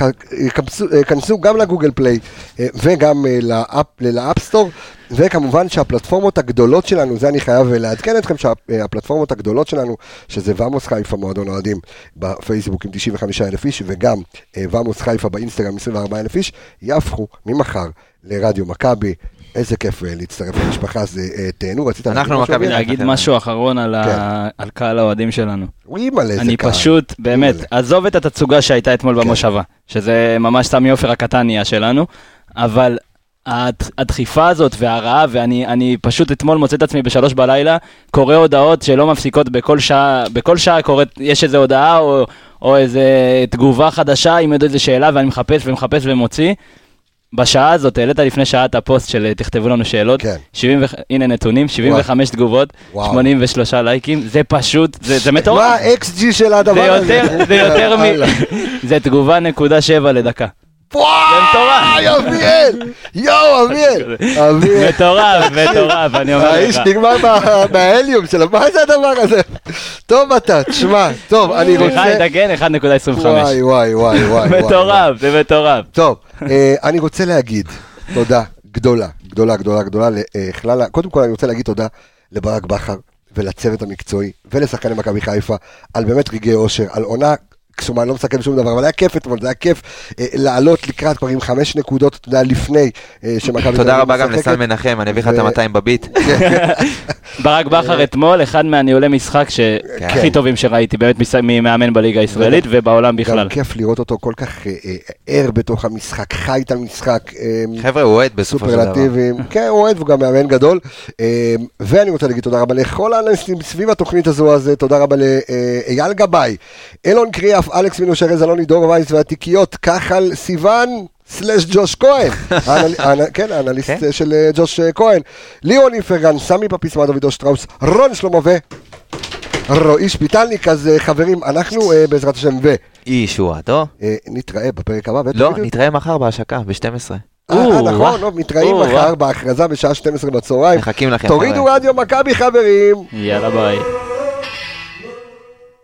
אה, כנסו גם לגוגל פליי אה, וגם לאפ, לאפסטור, וכמובן שהפלטפורמות הגדולות שלנו, זה אני חייב לעדכן אתכם, שהפלטפורמות הגדולות שלנו, שזה ואמוס חיפה מועדון אוהדים בפייסבוק עם 95 אלף איש, וגם ואמוס חיפה באינסטגרם 24 אלף איש, יהפכו ממחר לרדיו מכבי. איזה כיף אה, להצטרף למשפחה, זה אה, תהנו, רצית להגיד אנחנו משהו, מכבי אביר? להגיד כן. משהו אחרון על ה- על קהל האוהדים שלנו. אימא'לה, איזה אני קהל. פשוט, באמת. עזוב את התצוגה שהייתה אתמול כן. במושבה, שזה ממש סמי עופר הקטן נהיה שלנו, אבל הד- הדחיפה הזאת והרעב, ואני אני פשוט אתמול מוצא את עצמי בשלוש בלילה, קורא הודעות שלא מפסיקות בכל שעה, בכל שעה קוראת, יש איזו הודעה או, או איזו תגובה חדשה עם איזו שאלה, ואני מחפש ומחפש ומוציא. בשעה הזאת, העלית לפני שעה את הפוסט של אה, תכתבו לנו שאלות, כן. 70 ו- הנה נתונים, 75 תגובות, וואו. 83 לייקים, זה פשוט, זה, זה מטורף. מה ה-XG של זה הדבר הזה? יותר, זה יותר מ... זה תגובה נקודה שבע לדקה. וואי, אביאל! יואו, אביאל! אביאל. מטורף, מטורף, אני אומר האיש לך. נגמר מה- מההליום שלו, מה זה הדבר הזה? טוב אתה, תשמע, טוב, אני סליחה, רוצה... תתקן, 1.25. וואי, וואי, וואי, וואי. וואי. מטורף, זה מטורף. טוב, אני רוצה להגיד תודה גדולה, גדולה, גדולה, גדולה לכלל, ה- קודם כל אני רוצה להגיד תודה לברק בכר ולצוות המקצועי ולשחקני מכבי חיפה על באמת רגעי אושר, על עונה. כלומר, אני לא מסכם שום דבר, אבל היה כיף אתמול, זה היה כיף אה, לעלות לקראת כבר עם חמש נקודות, אתה יודע, לפני אה, שמכבי תודה רבה גם. לסל מנחם, אני אביא לך את ה-200 בביט. ברק בכר אתמול, אחד מהניהולי משחק כן. שהכי טובים שראיתי, באמת ממאמן בליגה הישראלית ובעולם בכלל. גם כיף לראות אותו כל כך אה, אה, ער בתוך המשחק, חי את המשחק. אה, חבר'ה, הוא אוהד בסופו של דבר. כן, הוא אוהד והוא גם מאמן גדול. אה, ואני רוצה להגיד תודה רבה לכל האנליסטים סביב התוכנית הזו, אז אה, תודה רבה לאייל גבאי, אילון קריאף, אלכס מינוש ארז אלוני, דור וייס והתיקיות, כחל סיוון. סלאש ג'וש כהן, כן, האנליסט כן. של אה, ג'וש אה, כהן, ליאון איפרגן, סמי פפיסמה, דודו שטראוס, רון שלמה ו... רועי שפיטלניק, אז אה, חברים, אנחנו בעזרת השם אי ישועתו. ונתראה בפרק הבא. לא, נתראה מחר בהשקה, ב-12. אה, אה, או, נכון, מתראים מחר. בהכרזה בשעה 12 בצהריים. מחכים לכם. תורידו. רדיו מכבי חברים. יאללה ביי.